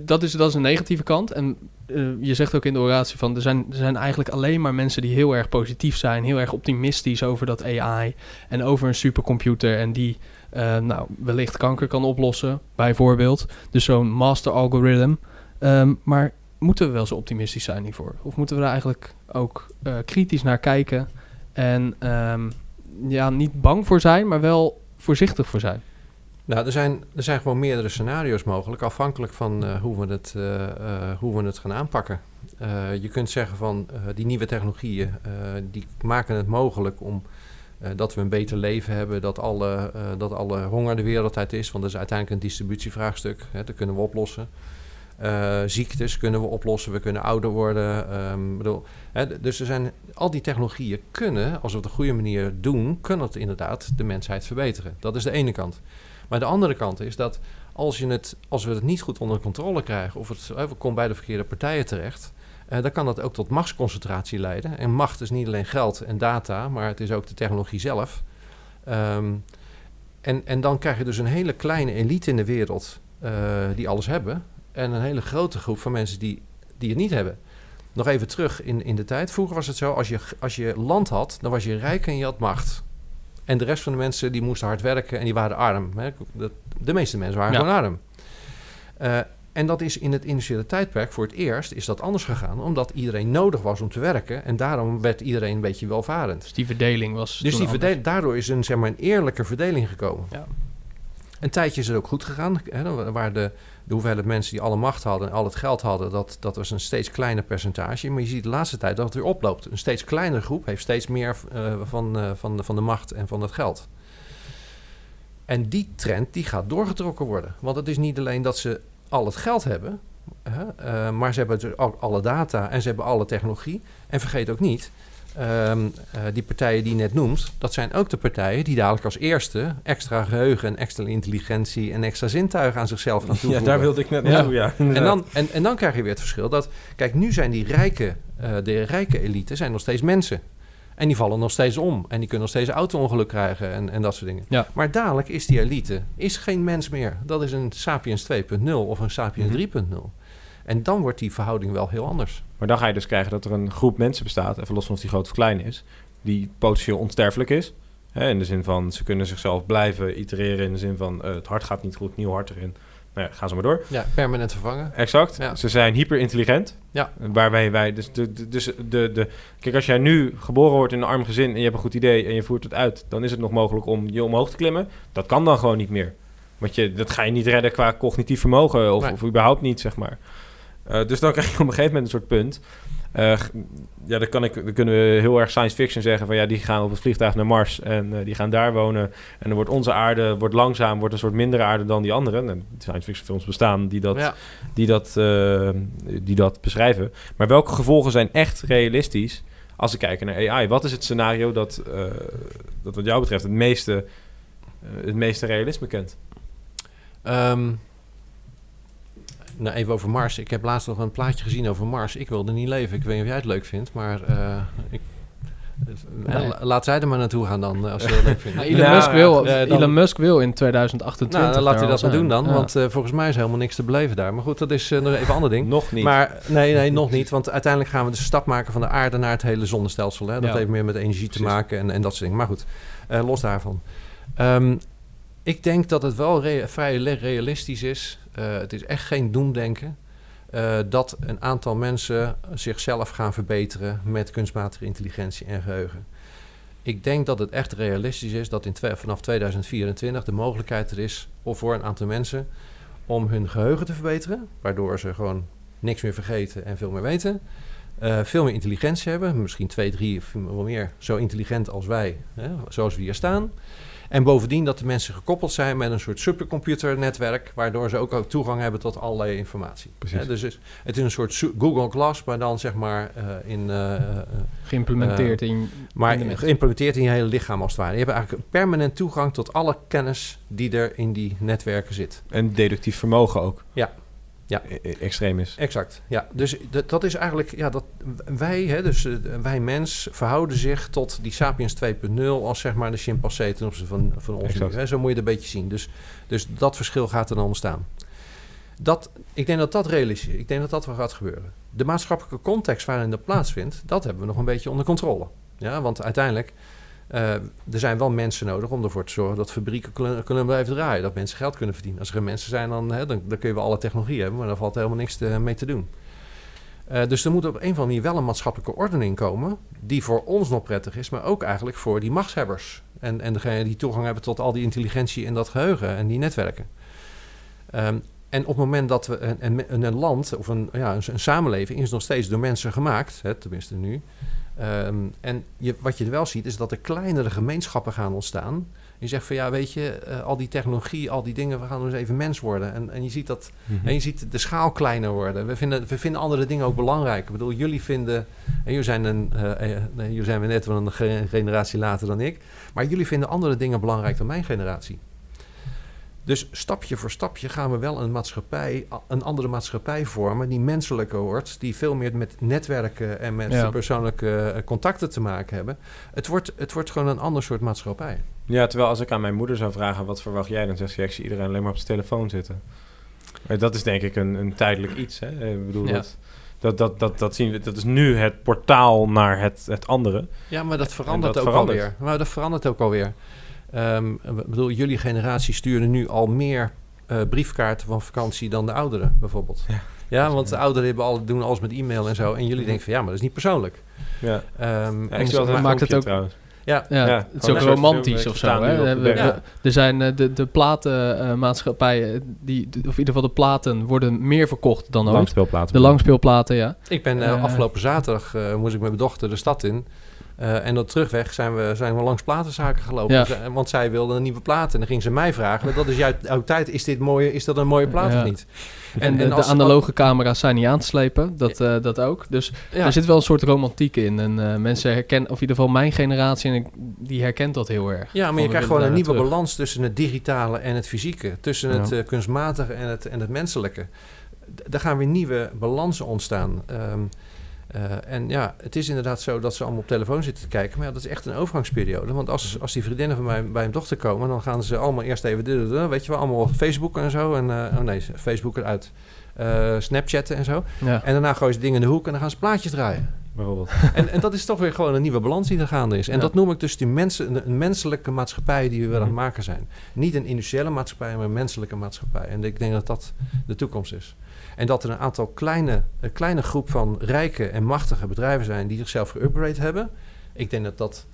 dat, is, dat is een negatieve kant. En eh, je zegt ook in de oratie van er zijn, er zijn eigenlijk alleen maar mensen die heel erg positief zijn, heel erg optimistisch over dat AI en over een supercomputer en die eh, nou, wellicht kanker kan oplossen, bijvoorbeeld. Dus zo'n master algorithm. Ehm, maar moeten we wel zo optimistisch zijn hiervoor? Of moeten we daar eigenlijk ook eh, kritisch naar kijken en ehm, ja, niet bang voor zijn, maar wel voorzichtig voor zijn? Nou, er zijn, er zijn gewoon meerdere scenario's mogelijk, afhankelijk van eh, hoe, we het, eh, eh, hoe we het gaan aanpakken. Je kunt zeggen van die nieuwe technologieën, die maken het mogelijk om dat we een beter leven hebben, dat alle, dat alle honger de wereld uit is, want dat is uiteindelijk een distributievraagstuk, hè, dat kunnen we oplossen. Ziektes kunnen we oplossen, we kunnen ouder worden. ehm, bedoel, hè, dus er zijn, al die technologieën kunnen, als we het op de goede manier doen, kunnen het inderdaad de mensheid verbeteren. Dat is de ene kant. Maar de andere kant is dat als, je het, als we het niet goed onder controle krijgen, of het komen bij de verkeerde partijen terecht, eh, dan kan dat ook tot machtsconcentratie leiden. En macht is niet alleen geld en data, maar het is ook de technologie zelf. Ehm, en, en dan krijg je dus een hele kleine elite in de wereld eh, die alles hebben. En een hele grote groep van mensen die, die het niet hebben. Nog even terug in, in de tijd. Vroeger was het zo, als je, als je land had, dan was je rijk en je had macht. En de rest van de mensen die moesten hard werken en die waren arm. Hè. De, meeste mensen waren Ja. gewoon arm. Eh, en dat is in het industriële tijdperk voor het eerst is dat anders gegaan. Omdat iedereen nodig was om te werken. En daarom werd iedereen een beetje welvarend. Dus die verdeling was. Dus die daardoor is een, zeg maar, een eerlijke verdeling gekomen. Ja. Een tijdje is het ook goed gegaan. Hè, dan de, de hoeveelheid mensen die alle macht hadden en al het geld hadden, dat, dat was een steeds kleiner percentage. Maar je ziet de laatste tijd dat het weer oploopt. Een steeds kleinere groep heeft steeds meer eh, van, eh, van, de, van de macht en van het geld. En die trend die gaat doorgetrokken worden. Want het is niet alleen dat ze al het geld hebben, hè, eh, maar ze hebben dus ook alle data en ze hebben alle technologie. En vergeet ook niet, ehm, eh, die partijen die je net noemt, dat zijn ook de partijen die dadelijk als eerste extra geheugen en extra intelligentie en extra zintuigen aan zichzelf gaan *laughs* Ja, toevoegen. daar wilde ik net Ja. naartoe, ja. En dan, en, en dan krijg je weer het verschil dat, kijk, nu zijn die rijke, eh, de rijke elite zijn nog steeds mensen. En die vallen nog steeds om. En die kunnen nog steeds auto-ongeluk krijgen en, en dat soort dingen. Ja. Maar dadelijk is die elite is geen mens meer. Dat is een Sapiens 2.0 of een Sapiens Mhm. 3.0. En dan wordt die verhouding wel heel anders. Maar dan ga je dus krijgen dat er een groep mensen bestaat, even los van of die groot of klein is, die potentieel onsterfelijk is. Hè, in de zin van, ze kunnen zichzelf blijven itereren in de zin van, eh, het hart gaat niet goed, nieuw hart erin. Nou ja, gaan ze maar door. Ja, permanent vervangen. Exact. Ja. Ze zijn hyper intelligent. Ja. Waarbij wij, dus, de, de, dus de, de, kijk, als jij nu geboren wordt in een arm gezin en je hebt een goed idee en je voert het uit, dan is het nog mogelijk om je omhoog te klimmen. Dat kan dan gewoon niet meer. Want je, dat ga je niet redden qua cognitief vermogen of, Nee. of überhaupt niet, zeg maar. Eh, dus dan krijg je op een gegeven moment een soort punt. Eh, ja, dan, kan ik, dan kunnen we heel erg science fiction zeggen van ja, die gaan op het vliegtuig naar Mars en eh, die gaan daar wonen. En dan wordt onze aarde wordt langzaam wordt een soort mindere aarde dan die andere. En science fiction films bestaan die dat, Ja. die, dat, eh, die dat beschrijven. Maar welke gevolgen zijn echt realistisch als we kijken naar AI? Wat is het scenario dat, eh, dat wat jou betreft het meeste, het meeste realisme kent? Ehm, nou, even over Mars. Ik heb laatst nog een plaatje gezien over Mars. Ik wilde niet leven. Ik weet niet of jij het leuk vindt, maar eh, ik, eh, Nee. la- laat zij er maar naartoe gaan dan, eh, als ze dat leuk vinden. Elon, Nou, Musk wil, dan- Elon Musk wil in 2028 Nou, dan laat hij dat maar doen dan, Ja. want eh, volgens mij is helemaal niks te beleven daar. Maar goed, dat is eh, nog even een ander ding. Nog niet. Maar nee, nee, nog niet. Want uiteindelijk gaan we dus een stap maken van de aarde naar het hele zonnestelsel. Hè? Dat Ja. heeft meer met energie te maken en, en dat soort dingen. Maar goed, eh, los daarvan. Ehm, ik denk dat het wel vrij realistisch is. Eh, het is echt geen doemdenken. eh, dat een aantal mensen zichzelf gaan verbeteren met kunstmatige intelligentie en geheugen. Ik denk dat het echt realistisch is dat in vanaf 2024 de mogelijkheid er is voor een aantal mensen om hun geheugen te verbeteren, waardoor ze gewoon niks meer vergeten en veel meer weten. Eh, veel meer intelligentie hebben, misschien twee, drie of meer zo intelligent als wij, hè, zoals we hier staan. En bovendien dat de mensen gekoppeld zijn met een soort supercomputernetwerk, waardoor ze ook, ook toegang hebben tot allerlei informatie. Precies. Dus het is- het is een soort Google Glass, maar dan zeg maar eh, in, eh, eh, Geïmplementeerd in... maar in geïmplementeerd in je hele lichaam als het ware. Je hebt eigenlijk permanent toegang tot alle kennis die er in die netwerken zit. En deductief vermogen ook. Ja. Ja. E- e- extreem is. Exact, ja. Dus dat, dat is eigenlijk, ja, dat wij, hè, dus eh, wij mens, verhouden zich tot die Sapiens 2.0 als zeg maar de chimpansee ten opzichte van, van ons nu. Hè. Zo moet je het een beetje zien. Dus, dus dat verschil gaat er dan ontstaan. Dat, ik denk dat dat realistisch is. Ik denk dat dat wel gaat gebeuren. De maatschappelijke context waarin dat plaatsvindt, dat hebben we nog een beetje onder controle. Ja, want uiteindelijk, er zijn wel mensen nodig om ervoor te zorgen dat fabrieken kunnen, blijven draaien. Dat mensen geld kunnen verdienen. Als er geen mensen zijn, dan, hè, dan, dan kun je alle technologie hebben, maar daar valt helemaal niks mee te doen. Eh, dus er moet op een of andere manier wel een maatschappelijke ordening komen, die voor ons nog prettig is, maar ook eigenlijk voor die machtshebbers. En, en degene die toegang hebben tot al die intelligentie en dat geheugen en die netwerken. Ehm, en op het moment dat we een, een, een land of een, ja, een, een samenleving is nog steeds door mensen gemaakt, hè, tenminste nu. Ehm, en je, wat je er wel ziet is dat er kleinere gemeenschappen gaan ontstaan. Je zegt van ja, weet je, eh, al die technologie, al die dingen, we gaan dus even mens worden. En, en je ziet dat Mhm. en je ziet de schaal kleiner worden. We vinden, we vinden andere dingen ook belangrijk. Ik bedoel, jullie vinden... En jullie zijn, een, eh, eh, jullie zijn weer net wel een ge- generatie later dan ik. Maar jullie vinden andere dingen belangrijk dan mijn generatie. Dus stapje voor stapje gaan we wel een maatschappij, een andere maatschappij vormen die menselijker wordt, die veel meer met netwerken en met Ja. persoonlijke eh, contacten te maken hebben. Het wordt, het wordt gewoon een ander soort maatschappij. Ja, terwijl als ik aan mijn moeder zou vragen... wat verwacht jij? Dan zegt ze, ik zie iedereen alleen maar op zijn telefoon zitten. Maar dat is denk ik een, een tijdelijk iets. Hè? Eh, Ik bedoel, Ja. dat, dat, dat, dat, dat, zien we, dat is nu het portaal naar het, het andere. Ja, maar dat verandert dat ook verandert. alweer. Maar dat verandert ook alweer. Ehm, ik bedoel, jullie generatie stuurde nu al meer eh, briefkaarten van vakantie dan de ouderen, bijvoorbeeld. Ja. Ja, want de ouderen hebben al, doen alles met e-mail en zo. En jullie denken van ja, maar dat is niet persoonlijk. Ja, Ehm, ja ik zie altijd maakt het ook- trouwens. ja, Ja, Ja, het is ook romantisch of zo. Hè? de We- Er zijn eh, de, de platenmaatschappijen, die, of in ieder geval de platen, worden meer verkocht dan ooit. Langspeelplaten. De langspeelplaten, ja. ik ben eh, Eh. afgelopen zaterdag eh, moest ik met mijn dochter de stad in. Eh, en op terugweg zijn we, zijn we langs platenzaken gelopen. Ja. Want zij wilde een nieuwe plaat. En dan ging ze mij vragen. Dat is jouw, jouw tijd. Is, dit mooie, is dat een mooie plaat Ja. of niet? En, de, de analoge camera's zijn niet aan te slepen, dat, eh, dat ook. Dus Ja. er zit wel een soort romantiek in. En eh, mensen herkennen, of in ieder geval mijn generatie, en ik, die herkent dat heel erg. Ja, maar Van, je krijgt gewoon een nieuwe terug. balans tussen het digitale en het fysieke. Tussen het kunstmatige en het, en het menselijke. D- daar gaan weer nieuwe balansen ontstaan. Ehm, eh, en ja, het is inderdaad zo dat ze allemaal op telefoon zitten te kijken. Maar ja, dat is echt een overgangsperiode. Want als, als die vriendinnen van mij bij mijn dochter komen... dan gaan ze allemaal eerst even... weet je wel, allemaal op Facebook en zo. En, eh, oh nee, Facebook eruit. Eh Snapchatten en zo. Ja. En daarna gooien ze dingen in de hoek en dan gaan ze plaatjes draaien. Bijvoorbeeld. *laughs* En, en dat is toch weer gewoon een nieuwe balans die er gaande is. En Ja. dat noem ik dus die mensen, een, menselijke maatschappij die we willen aan het Mhm. maken zijn. Niet een industriële maatschappij, maar een menselijke maatschappij. En ik denk dat dat de toekomst is. En dat er een aantal kleine, een kleine groep van rijke en machtige bedrijven zijn die zichzelf geüpgrade hebben. Ik denk dat dat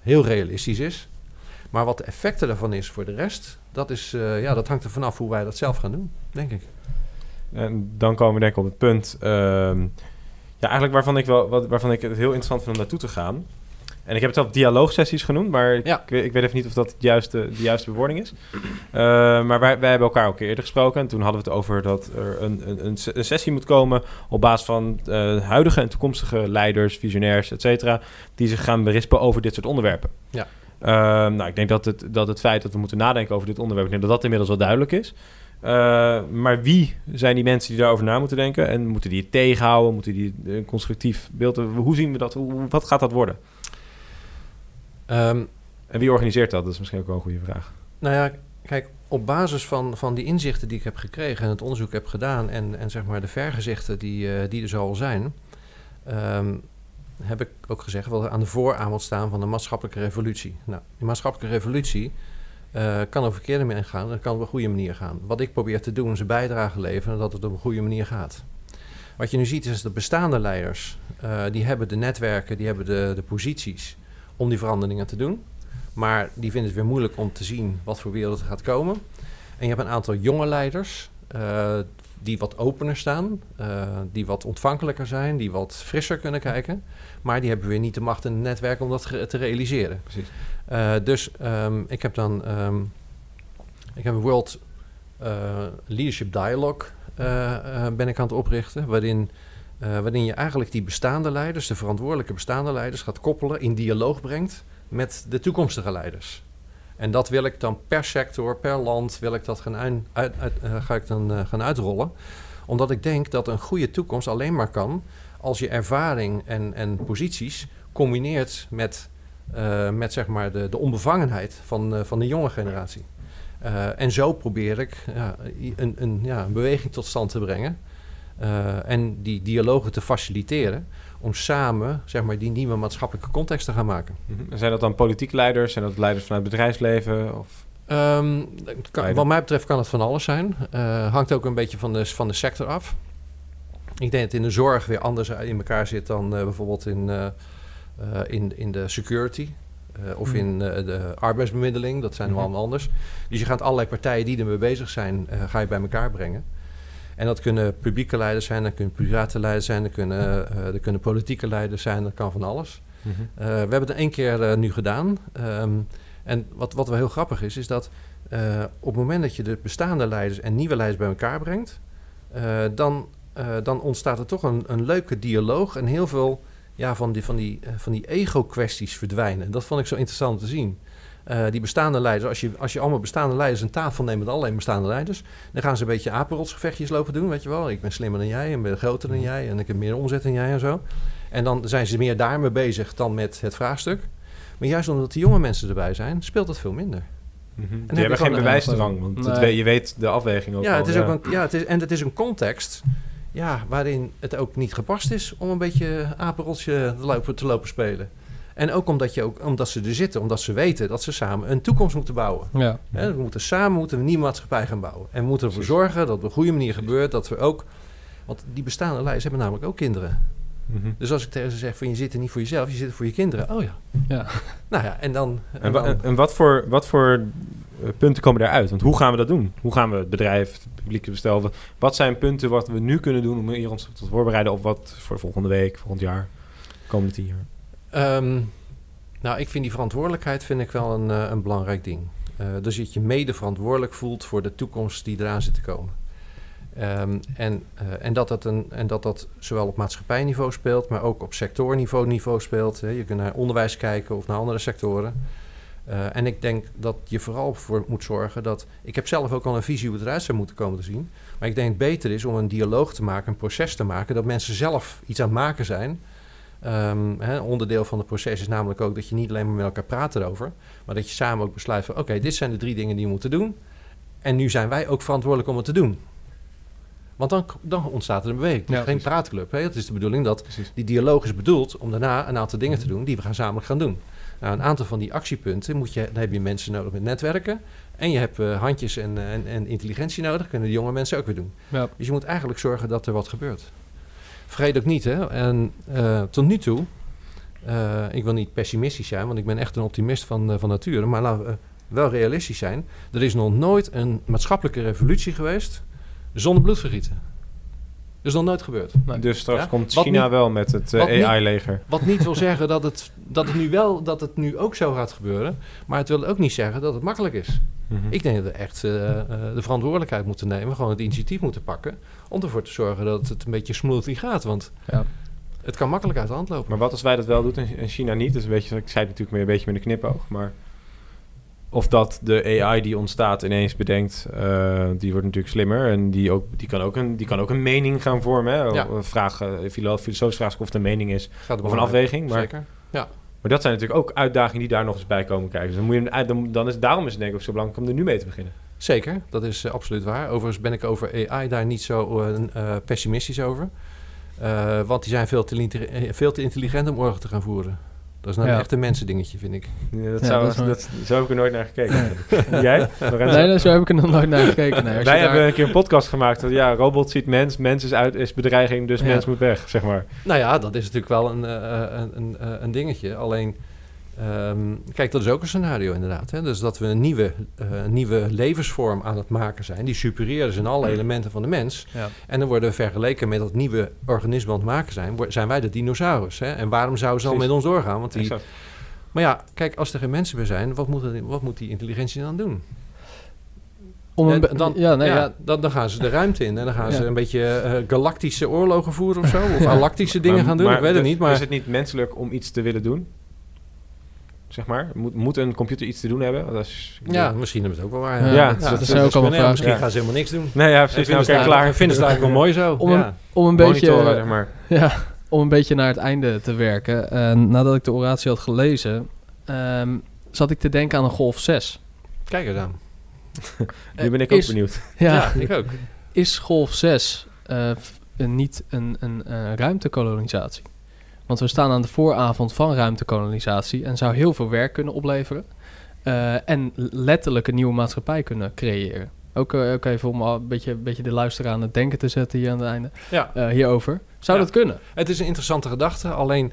heel realistisch is. Maar wat de effecten daarvan is voor de rest, dat, is, eh, ja, dat hangt er vanaf hoe wij dat zelf gaan doen, denk ik. En dan komen we denk ik op het punt... ehm, ja, eigenlijk waarvan ik, wel, waarvan ik het heel interessant vind om naartoe te gaan. En ik heb het zelf dialoogsessies genoemd, maar ik, Ja. ik, weet- ik weet even niet of dat de juiste, de juiste bewoording is. Eh, maar wij, wij hebben elkaar ook een keer eerder gesproken. En toen hadden we het over dat er een, een, een, se- een sessie moet komen op basis van eh, huidige en toekomstige leiders, visionairs, et cetera, die zich gaan berispen over dit soort onderwerpen. Ja. Ehm, nou, ik denk dat het, dat het feit dat we moeten nadenken over dit onderwerp, ik denk dat dat inmiddels wel duidelijk is. Eh, maar wie zijn die mensen die daarover na moeten denken? En moeten die het tegenhouden? Moeten die een constructief beeld hebben? Hoe zien we dat? Hoe, wat gaat dat worden? Ehm, En wie organiseert dat? Dat is misschien ook wel een goede vraag. Nou ja, kijk, op basis van, van die inzichten die ik heb gekregen en het onderzoek heb gedaan en, en zeg maar de vergezichten die, eh, die er zo al zijn, ehm, heb ik ook gezegd er aan de vooravond staan van de maatschappelijke revolutie. Nou, die maatschappelijke revolutie eh, kan op verkeerde manier gaan, dat kan op een goede manier gaan. Wat ik probeer te doen is een bijdrage leveren dat het op een goede manier gaat. Wat je nu ziet is dat bestaande leiders, eh, die hebben de netwerken, die hebben de, de posities om die veranderingen te doen. Maar die vinden het weer moeilijk om te zien wat voor wereld er gaat komen. En je hebt een aantal jonge leiders eh, die wat opener staan, eh, die wat ontvankelijker zijn, die wat frisser kunnen kijken. Maar die hebben weer niet de macht en het netwerk om dat te realiseren. Precies. Eh, dus ehm, ik heb dan ehm, ik heb een World Leadership Dialogue ben ik aan het oprichten, waarin, eh, waarin je eigenlijk die bestaande leiders, de verantwoordelijke bestaande leiders, gaat koppelen, in dialoog brengt met de toekomstige leiders. En dat wil ik dan per sector, per land, wil ik dat gaan, uit, eh, ga ik dan eh, gaan uitrollen. Omdat ik denk dat een goede toekomst alleen maar kan als je ervaring en, en posities combineert met, met zeg maar de, de onbevangenheid van, van de jonge generatie. En zo probeer ik ja, een, een, ja, een beweging tot stand te brengen. Eh, en die dialogen te faciliteren om samen zeg maar, die nieuwe maatschappelijke context te gaan maken. Mhm. En Zijn dat dan politieke leiders? Zijn dat leiders vanuit het bedrijfsleven? Of... Ehm, kan- wat mij betreft kan het van alles zijn. Eh, hangt ook een beetje van de, van de sector af. Ik denk dat het in de zorg weer anders in elkaar zit dan eh, bijvoorbeeld in, in, in de security. of Hmm. in de arbeidsbemiddeling. Dat zijn Mhm. wel allemaal anders. Dus je gaat allerlei partijen die ermee bezig zijn, ga je bij elkaar brengen. En dat kunnen publieke leiders zijn, dat kunnen private leiders zijn, dat kunnen, eh, dat kunnen politieke leiders zijn, dat kan van alles. Mhm. Eh, we hebben het één keer eh, nu gedaan. Ehm, en wat, wat wel heel grappig is, is dat op het moment dat je de bestaande leiders en nieuwe leiders bij elkaar brengt, dan, dan ontstaat er toch een, een leuke dialoog en heel veel ja, van die, van die, van die ego-kwesties verdwijnen. Dat vond ik zo interessant te zien. Eh, die bestaande leiders, als je, als je allemaal bestaande leiders aan tafel neemt met alleen bestaande leiders, dan gaan ze een beetje apenrotsgevechtjes lopen doen, weet je wel. Ik ben slimmer dan jij en ben groter dan jij en ik heb meer omzet dan jij en zo. En dan zijn ze meer daarmee bezig dan met het vraagstuk. Maar juist omdat die jonge mensen erbij zijn, speelt dat veel minder. Mhm. heb Die je hebben geen een- bewijsdrang, want Nee. je weet de afweging ook Ja, al, het is Ook een, ja het is, en het is een context ja, waarin het ook niet gepast is om een beetje apenrotsje te lopen, te lopen spelen. En ook omdat, je ook omdat ze er zitten, omdat ze weten dat ze samen een toekomst moeten bouwen. Ja. We moeten samen moeten we een nieuwe maatschappij gaan bouwen. En we moeten ervoor zorgen dat het op een goede manier gebeurt. Dat we ook. Want die bestaande leiders hebben namelijk ook kinderen. Mhm. Dus als ik tegen ze zeg van je zit er niet voor jezelf, je zit er voor je kinderen. Oh ja. Ja. *laughs* Nou ja, en dan. En, dan- en, wat voor, wat voor eh, punten komen daaruit? Want hoe gaan we dat doen? Hoe gaan we het bedrijf, het publieke wat zijn punten wat we nu kunnen doen om hier ons te voorbereiden... op wat voor volgende week, volgend jaar, komende tien jaar? Ehm, nou, ik vind die verantwoordelijkheid vind ik wel een, eh, een belangrijk ding. Eh, dus dat je mede verantwoordelijk voelt voor de toekomst die eraan zit te komen. Ehm, en, eh, en, dat dat een, en dat dat zowel op maatschappijniveau speelt, maar ook op sectorniveau niveau speelt. Hè. Je kunt naar onderwijs kijken of naar andere sectoren. En ik denk dat je vooral voor moet zorgen dat... Ik heb zelf ook al een visie hoe het eruit zou moeten komen te zien. Maar ik denk het beter is om een dialoog te maken, een proces te maken... dat mensen zelf iets aan het maken zijn... Hè, onderdeel van het proces is namelijk ook dat je niet alleen maar met elkaar praat erover, maar dat je samen ook besluit van oké, dit zijn de drie dingen die we moeten doen. En nu zijn wij ook verantwoordelijk om het te doen. Want dan, dan ontstaat er een beweging. Het is Ja, geen praatclub. Hè? Het is de bedoeling dat Precies. die dialoog is bedoeld om daarna een aantal dingen te doen die we gaan samen gaan doen. Nou, een aantal van die actiepunten moet je, dan heb je mensen nodig met netwerken. En je hebt eh, handjes en, eh, en, en intelligentie nodig. Kunnen de jonge mensen ook weer doen. Ja. Dus je moet eigenlijk zorgen dat er wat gebeurt. Vergeet ook niet, hè. En eh, tot nu toe, eh, ik wil niet pessimistisch zijn, want ik ben echt een optimist van, eh, van nature. Maar laten we wel realistisch zijn. Er is nog nooit een maatschappelijke revolutie geweest zonder bloedvergieten. Dat is nog nooit gebeurd. Nee. Dus straks Ja? komt China niet- wel met het eh, AI-leger. Wat niet wil zeggen dat het, dat, het nu wel, dat het nu ook zo gaat gebeuren. Maar het wil ook niet zeggen dat het makkelijk is. Mhm. Ik denk dat we echt eh, eh, de verantwoordelijkheid moeten nemen, gewoon het initiatief moeten pakken, om ervoor te zorgen dat het een beetje smoothly gaat. Want Ja. het kan makkelijk uit de hand lopen. Maar wat als wij dat wel doen en en China niet? Dus een beetje, ik zei het natuurlijk meer een beetje met een knipoog, maar of dat de AI die ontstaat ineens bedenkt, eh, die wordt natuurlijk slimmer en die, ook, die, kan, ook een, die kan ook een mening gaan vormen. Hè? Ja. Vraag, eh, filo- filosofisch vraag of het een mening is of een afweging. Maar Zeker. Maar dat zijn natuurlijk ook uitdagingen die daar nog eens bij komen kijken. Dus dan, moet je, dan, dan is, daarom is het denk ik ook zo belangrijk om er nu mee te beginnen. Zeker, dat is eh, absoluut waar. Overigens ben ik over AI daar niet zo eh, eh, pessimistisch over. Eh, want die zijn veel te, eh, veel te intelligent om oorlog te gaan voeren. Dat is nou Ja. echt een mensendingetje, vind ik. Ja, dat Ja, zou, dat zo heb ik er nooit naar gekeken. *laughs* Jij? Lorenzo? Nee, zo heb ik er nog nooit naar gekeken. Nee, Wij daar- hebben een keer een podcast gemaakt. Dat, ja, robot ziet mens, mens is, uit, is bedreiging, dus Ja. mens moet weg, zeg maar. Nou ja, dat is natuurlijk wel een, eh, een, een, eh, een dingetje. Alleen, ehm, kijk, dat is ook een scenario inderdaad. Hè? Dus dat we een nieuwe, eh, nieuwe levensvorm aan het maken zijn... die superieur is in alle *clears throat* elementen van de mens. Ja. En dan worden we vergeleken met dat nieuwe organisme aan het maken zijn... zijn wij de dinosaurus. Hè? En waarom zouden ze al Precies. met ons doorgaan? Want die, Exact. maar ja, kijk, als er geen mensen meer zijn... wat moet, wat moet die intelligentie dan doen? Om een dan, ja, nee, ja, ja. Dan, dan gaan ze de ruimte in. En dan gaan Ja. ze een beetje eh, galactische oorlogen voeren of zo. *laughs* Of Ja. galactische dingen Maar- gaan doen. maar ik weet het dus niet. Maar Is het niet menselijk om iets te willen doen? Zeg maar. Moet, moet een computer iets te doen hebben? Dat is, ja, misschien hebben het ook wel waar. Ja, Ja, dat, dat dat is ook al een kunnen. vraag. Misschien Ja. gaan ze helemaal niks doen. Nee, ja, precies. Nou, ze oké, het klaar. eigenlijk- vinden ze het eigenlijk wel mooi zo. Om een-. Om een Monitoren, beetje... zeg maar. *laughs* Ja, om een beetje naar het einde te werken. eh, nadat ik de oratie had gelezen, ehm, zat ik te denken aan een Golf 6. Kijk eens aan. *laughs* Nu ben ik is, ook benieuwd. *laughs* Ja, Ja, ik ook. is Golf 6 eh, f- een- niet een, een, eh, ruimtekolonisatie? Want we staan aan de vooravond van ruimtekolonisatie en zou heel veel werk kunnen opleveren. eh, en letterlijk een nieuwe maatschappij kunnen creëren. Ook, eh, ook even om een beetje, beetje de luisteraar aan het denken te zetten hier aan het einde. Ja, eh, hierover. Zou Ja. dat kunnen? het is een interessante gedachte. Alleen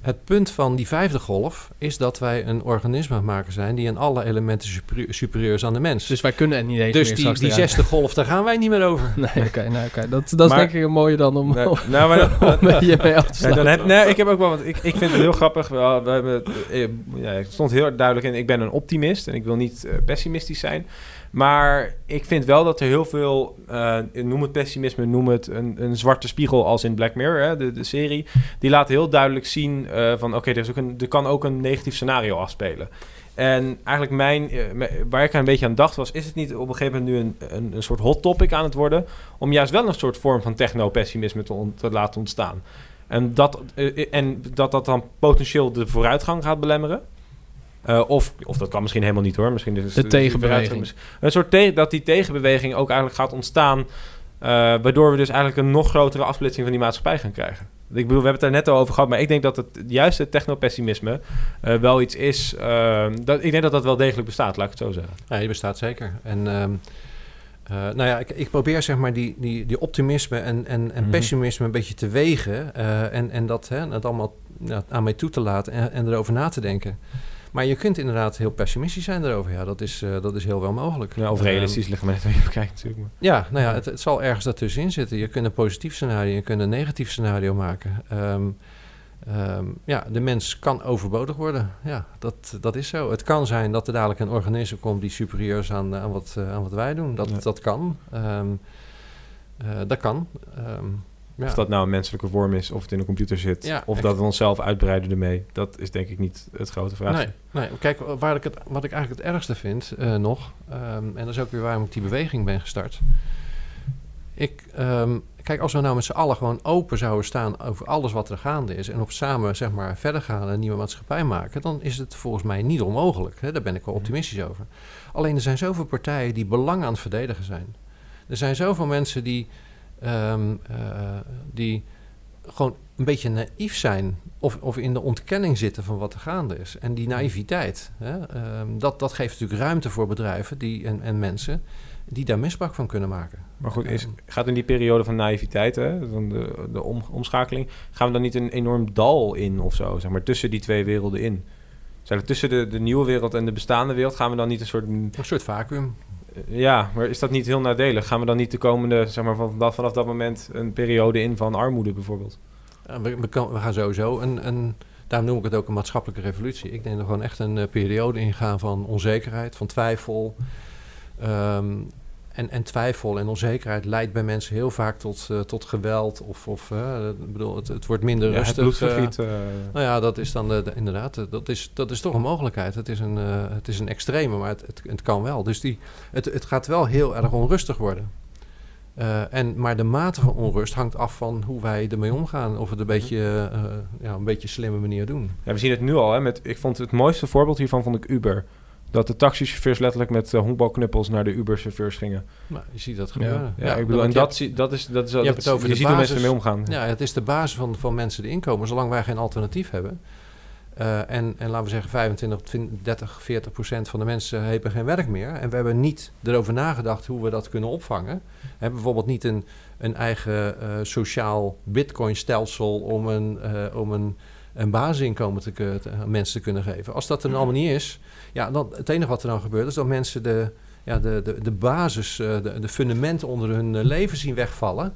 het punt van die vijfde golf is dat wij een organisme aan maken zijn die in alle elementen superieur, superieur is aan de mens. Dus wij kunnen het niet eens Dus meer die, die zesde golf, daar gaan wij niet meer over. *laughs* Nee, oké, oké. Dat, dat is denk ik een mooie dan om, Nee, om nou, maar dat- *laughs* beetje mee af te *laughs* Ja, sluiten. dan heb, nee, ik heb ook wel, want ik, ik vind het heel grappig. We, we hebben, eh, ja, het stond heel duidelijk in. Ik ben een optimist en ik wil niet eh, pessimistisch zijn. Maar ik vind wel dat er heel veel, eh, noem het pessimisme, noem het een, een zwarte spiegel als in Black Mirror, hè, de, de serie. Die laat heel duidelijk zien eh, van oké, er er kan ook een negatief scenario afspelen. En eigenlijk mijn, eh, waar ik een beetje aan dacht was, is het niet op een gegeven moment nu een, een, een soort hot topic aan het worden? Om juist wel een soort vorm van techno-pessimisme te, te laten ontstaan. En dat, en dat dat dan potentieel de vooruitgang gaat belemmeren. Eh, of, of dat kan misschien helemaal niet hoor. Misschien is De is tegenbeweging. Een soort te- dat die tegenbeweging ook eigenlijk gaat ontstaan. eh, waardoor we dus eigenlijk een nog grotere afsplitsing van die maatschappij gaan krijgen. Ik bedoel, we hebben het daar net al over gehad. Maar ik denk dat het juist het technopessimisme eh wel iets is. eh, dat, ik denk dat dat wel degelijk bestaat, laat ik het zo zeggen. Ja, die bestaat zeker. En ehm, eh, nou ja, ik, ik probeer zeg maar die, die, die optimisme en, en, en Mhm. pessimisme een beetje te wegen. eh, en, en dat, hè, dat allemaal ja, aan mij toe te laten en, en erover na te denken. Maar je kunt inderdaad heel pessimistisch zijn erover. Ja, dat is, eh, dat is heel wel mogelijk. Ja, of Ehm, realistisch liggen net even bekijken natuurlijk. Maar. ja, nou ja, het, het zal ergens daartussenin zitten. Je kunt een positief scenario, je kunt een negatief scenario maken. Ehm, ehm, ja, de mens kan overbodig worden. Ja, dat, dat is zo. Het kan zijn dat er dadelijk een organisme komt die superieur is aan, aan, wat, eh, aan wat wij doen. Dat, Ja. dat kan. Eh, dat kan. Ja. Of dat nou een menselijke vorm is, of het in een computer zit, Ja, of echt. dat we onszelf uitbreiden ermee. Dat is denk ik niet het grote vraag. Nee, nee, kijk, waar ik het, wat ik eigenlijk het ergste vind eh, nog, ehm, en dat is ook weer waarom ik die beweging ben gestart. Ik, ehm, kijk, als we nou met z'n allen gewoon open zouden staan over alles wat er gaande is en op samen zeg maar verder gaan en een nieuwe maatschappij maken, dan is het volgens mij niet onmogelijk. Hè? Daar ben ik wel optimistisch over. Alleen er zijn zoveel partijen die belang aan het verdedigen zijn. Er zijn zoveel mensen die, ehm, eh, die gewoon een beetje naïef zijn of, of in de ontkenning zitten van wat er gaande is. En die naïviteit, hè, ehm, dat, dat geeft natuurlijk ruimte voor bedrijven die, en, en mensen die daar misbruik van kunnen maken. Maar goed, is, gaat in die periode van naïviteit, hè, van de, de om, omschakeling, gaan we dan niet een enorm dal in of zo, zeg maar, tussen die twee werelden in? Er tussen de, de nieuwe wereld en de bestaande wereld, gaan we dan niet een soort... een soort vacuüm. Ja, maar is dat niet heel nadelig? Gaan we dan niet de komende, zeg maar, vanaf, vanaf dat moment een periode in van armoede bijvoorbeeld? We, we, gaan sowieso een, een, daarom noem ik het ook een maatschappelijke revolutie. Ik denk we gewoon echt een eh, periode ingaan van onzekerheid, van twijfel. Ehm, en, en twijfel en onzekerheid leidt bij mensen heel vaak tot, eh, tot geweld. Of, of eh, bedoel, het, het wordt minder Ja, het rustig. bloedvergiet. eh, Nou ja, dat is dan de, de- inderdaad, dat is, dat is toch een mogelijkheid. Het is een, het is een extreme, maar het, het, het kan wel. Dus die, het, het gaat wel heel erg onrustig worden. En, maar de mate van onrust hangt af van hoe wij ermee omgaan. Of we het een beetje, ja, een beetje slimme manier doen. Ja, we zien het nu al. Hè, met, ik vond het mooiste voorbeeld hiervan vond ik Uber. Dat de taxichauffeurs letterlijk met uh, honkbalknuppels naar de Uber-chauffeurs gingen. Nou, je ziet dat gebeuren. Ja, ik bedoel, en dat, zie, dat is... Dat is je, dat, het over je de ziet basis, hoe mensen ermee omgaan. Ja, het is de basis van, van mensen de inkomen. Zolang wij geen alternatief hebben... Uh, en, en laten we zeggen 25, 20, 30, 40 procent van de mensen hebben geen werk meer. En we hebben niet erover nagedacht hoe we dat kunnen opvangen. We hebben bijvoorbeeld niet een, een eigen uh, sociaal bitcoin-stelsel om een, uh, om een, een basisinkomen te, te, aan mensen te kunnen geven. Als dat er allemaal niet is, ja, dan, het enige wat er dan gebeurt is dat mensen de, ja, de, de, de basis, de, de fundamenten onder hun leven zien wegvallen.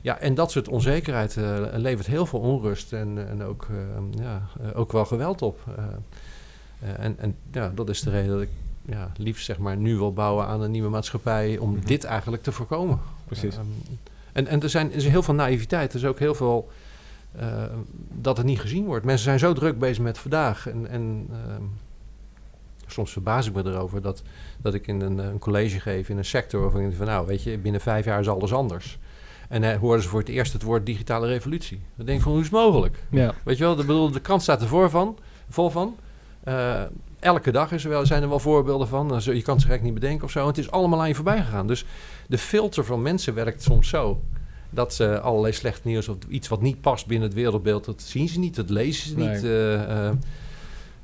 Ja, en dat soort onzekerheid uh, levert heel veel onrust en, en ook, uh, ja, ook wel geweld op. en en ja, dat is de reden dat ik ja, liefst zeg maar, nu wil bouwen aan een nieuwe maatschappij om Mhm. dit eigenlijk te voorkomen. Precies. Ehm, en, en er, zijn, er is heel veel naïviteit. Er is ook heel veel dat het niet gezien wordt. Mensen zijn zo druk bezig met vandaag. En, en ehm, soms verbaas ik me erover dat, dat ik in een, een college geef in een sector waarvan ik denk van nou, weet je, binnen vijf jaar is alles anders. En uh, hoorden ze voor het eerst het woord digitale revolutie. Dan denk ik van, hoe is het mogelijk? Ja. Weet je wel, de, bedoel, de krant staat er voor van, vol van. Uh, elke dag is er wel, zijn er wel voorbeelden van. Je kan het gek niet bedenken of zo. Het is allemaal aan je voorbij gegaan. Dus de filter van mensen werkt soms zo. Dat ze allerlei slecht nieuws of iets wat niet past binnen het wereldbeeld... dat zien ze niet, dat lezen ze Nee. niet. uh,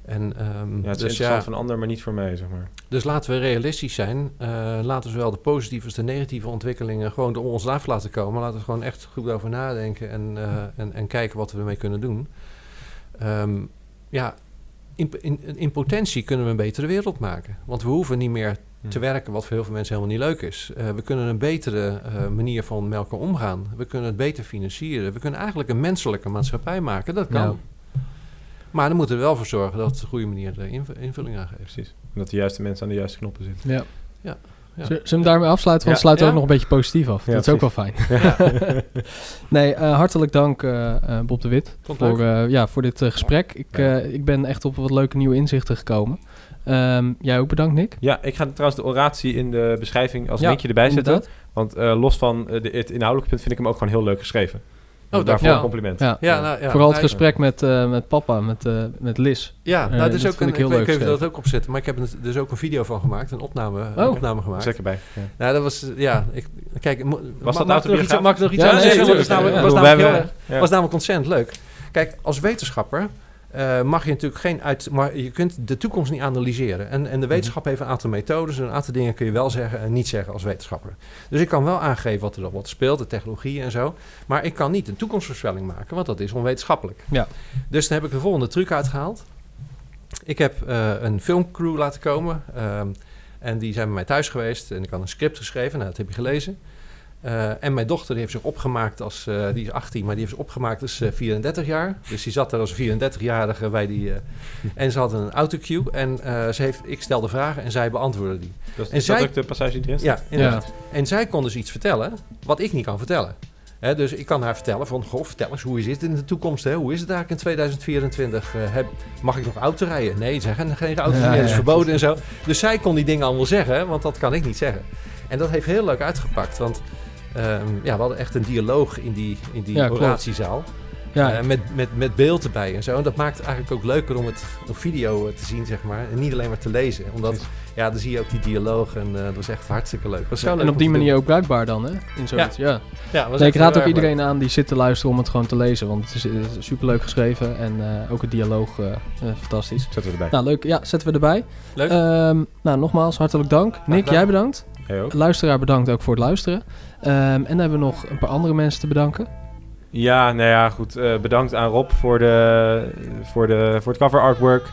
en, um, Ja, het is dus interessant ja, van ander, maar niet voor mij, zeg maar. dus laten we realistisch zijn. Uh, laten we zowel de positieve als de negatieve ontwikkelingen gewoon door ons af laten komen. Laten we gewoon echt goed over nadenken en, uh, en, en kijken wat we ermee kunnen doen. Um, ja, in, in, in, potentie kunnen we een betere wereld maken. Want we hoeven niet meer te werken, wat voor heel veel mensen helemaal niet leuk is. Uh, we kunnen een betere manier van met elkaar omgaan. We kunnen het beter financieren. We kunnen eigenlijk een menselijke maatschappij maken. Dat kan. Ja. Maar dan moeten we er wel voor zorgen dat het een goede manier de invulling aan geeft. Precies. En dat de juiste mensen aan de juiste knoppen zitten. Ja. Ja. Ja. Zullen we hem daarmee afsluiten? Want Ja. sluit Ja. ook nog een beetje positief af. Ja, dat is ook wel fijn. *laughs* nee, uh, hartelijk dank uh, Bob de Wit voor, ja, voor dit gesprek. Ik, Ja. ik ben echt op wat leuke nieuwe inzichten gekomen. Um, jij ook bedankt, Nick. Ja, ik ga trouwens de oratie in de beschrijving als Ja, linkje erbij zetten. inderdaad. Want uh, los van uh, de, het inhoudelijke punt vind ik hem ook gewoon heel leuk geschreven. Dus Oh, daarvoor ja. een compliment. Ja. Ja, nou, ja. Vooral het gesprek met, uh, met papa, met, uh, met Liz. Ja, nou, Eh, dat is dat ook vind een, ik heel ik weet leuk je dat ook opzetten, maar ik heb er dus ook een video van gemaakt, een opname, een Oh. opname gemaakt. Zeker bij. Ja. Nou, dat was, ja, ik, kijk, mag, dat mag ik nog iets, autobiografisch? mag ik nog iets Ja, aan nee, was was was namelijk ontzettend leuk. Kijk, als wetenschapper eh, mag je natuurlijk geen uit... Maar je kunt de toekomst niet analyseren. En, en de wetenschap heeft een aantal methodes. En een aantal dingen kun je wel zeggen en niet zeggen als wetenschapper. Dus ik kan wel aangeven wat er dan wat speelt, de technologie en zo. Maar ik kan niet een toekomstvoorspelling maken, want dat is onwetenschappelijk. Ja. Dus dan heb ik de volgende truc uitgehaald. Ik heb eh, een filmcrew laten komen. ehm, en die zijn bij mij thuis geweest. En ik had een script geschreven. Nou, dat heb je gelezen. Uh, en mijn dochter die heeft zich opgemaakt als, uh, die is 18, maar die heeft zich opgemaakt als uh, 34 jaar. Dus die zat daar als 34-jarige bij die. en ze had een autocue en ze heeft, ik stelde vragen en zij beantwoordde die. Dat is En en zij- ook de passage die Ja, inderdaad. En zij kon dus iets vertellen wat ik niet kan vertellen. Hè, dus ik kan haar vertellen van, goh, vertel eens, hoe is het in de toekomst? Hè? Hoe is het eigenlijk in 2024? Eh, heb, mag ik nog auto rijden? Nee, ze gaan geen auto Ja, meer, dat is ja, verboden en zo. Dus zij kon die dingen allemaal zeggen, want dat kan ik niet zeggen. En dat heeft heel leuk uitgepakt, want ehm, ja, we hadden echt een dialoog in die, in die Ja, oratiezaal. Ja, Eh, met, met, met beeld erbij en zo. En dat maakt het eigenlijk ook leuker om het op video eh, te zien, zeg maar. En niet alleen maar te lezen. Omdat, ja, dan zie je ook die dialoog en eh, dat was echt hartstikke leuk. Was leuk en op die doen. manier ook bruikbaar dan, hè? In zoiets, ja. Ja, was Nee, ik raad ook leuk. iedereen aan die zit te luisteren om het gewoon te lezen. Want het is, het is superleuk geschreven en eh, ook het dialoog fantastisch. Zetten we erbij. Nou, leuk. Ja, zetten we erbij. Leuk. Ehm, nou, nogmaals, hartelijk dank. Nick, jij bedankt. Ook? Luisteraar bedankt ook voor het luisteren. Ehm, en dan hebben we nog een paar andere mensen te bedanken. Ja, nou ja, goed. eh, bedankt aan Rob voor, de, voor, de, voor het cover artwork.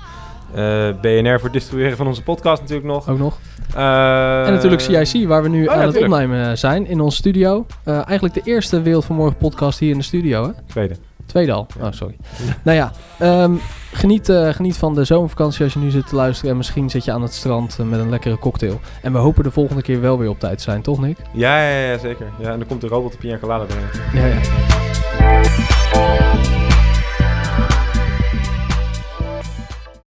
Eh, BNR voor het distribueren van onze podcast natuurlijk nog. Ook nog. Eh, en natuurlijk CIC, waar we nu oh ja, aan het opnemen zijn in onze studio. Eigenlijk de eerste Wereld van Morgen podcast hier in de studio, hè? Tweede. Tweede al. Oh, sorry. nou ja, ehm, geniet, eh, geniet van de zomervakantie als je nu zit te luisteren. En misschien zit je aan het strand eh, met een lekkere cocktail. En we hopen de volgende keer wel weer op tijd te zijn, toch Nick? Ja, ja, ja, zeker. Ja, en dan komt de robot de Pina Colada brengen. Ja, ja.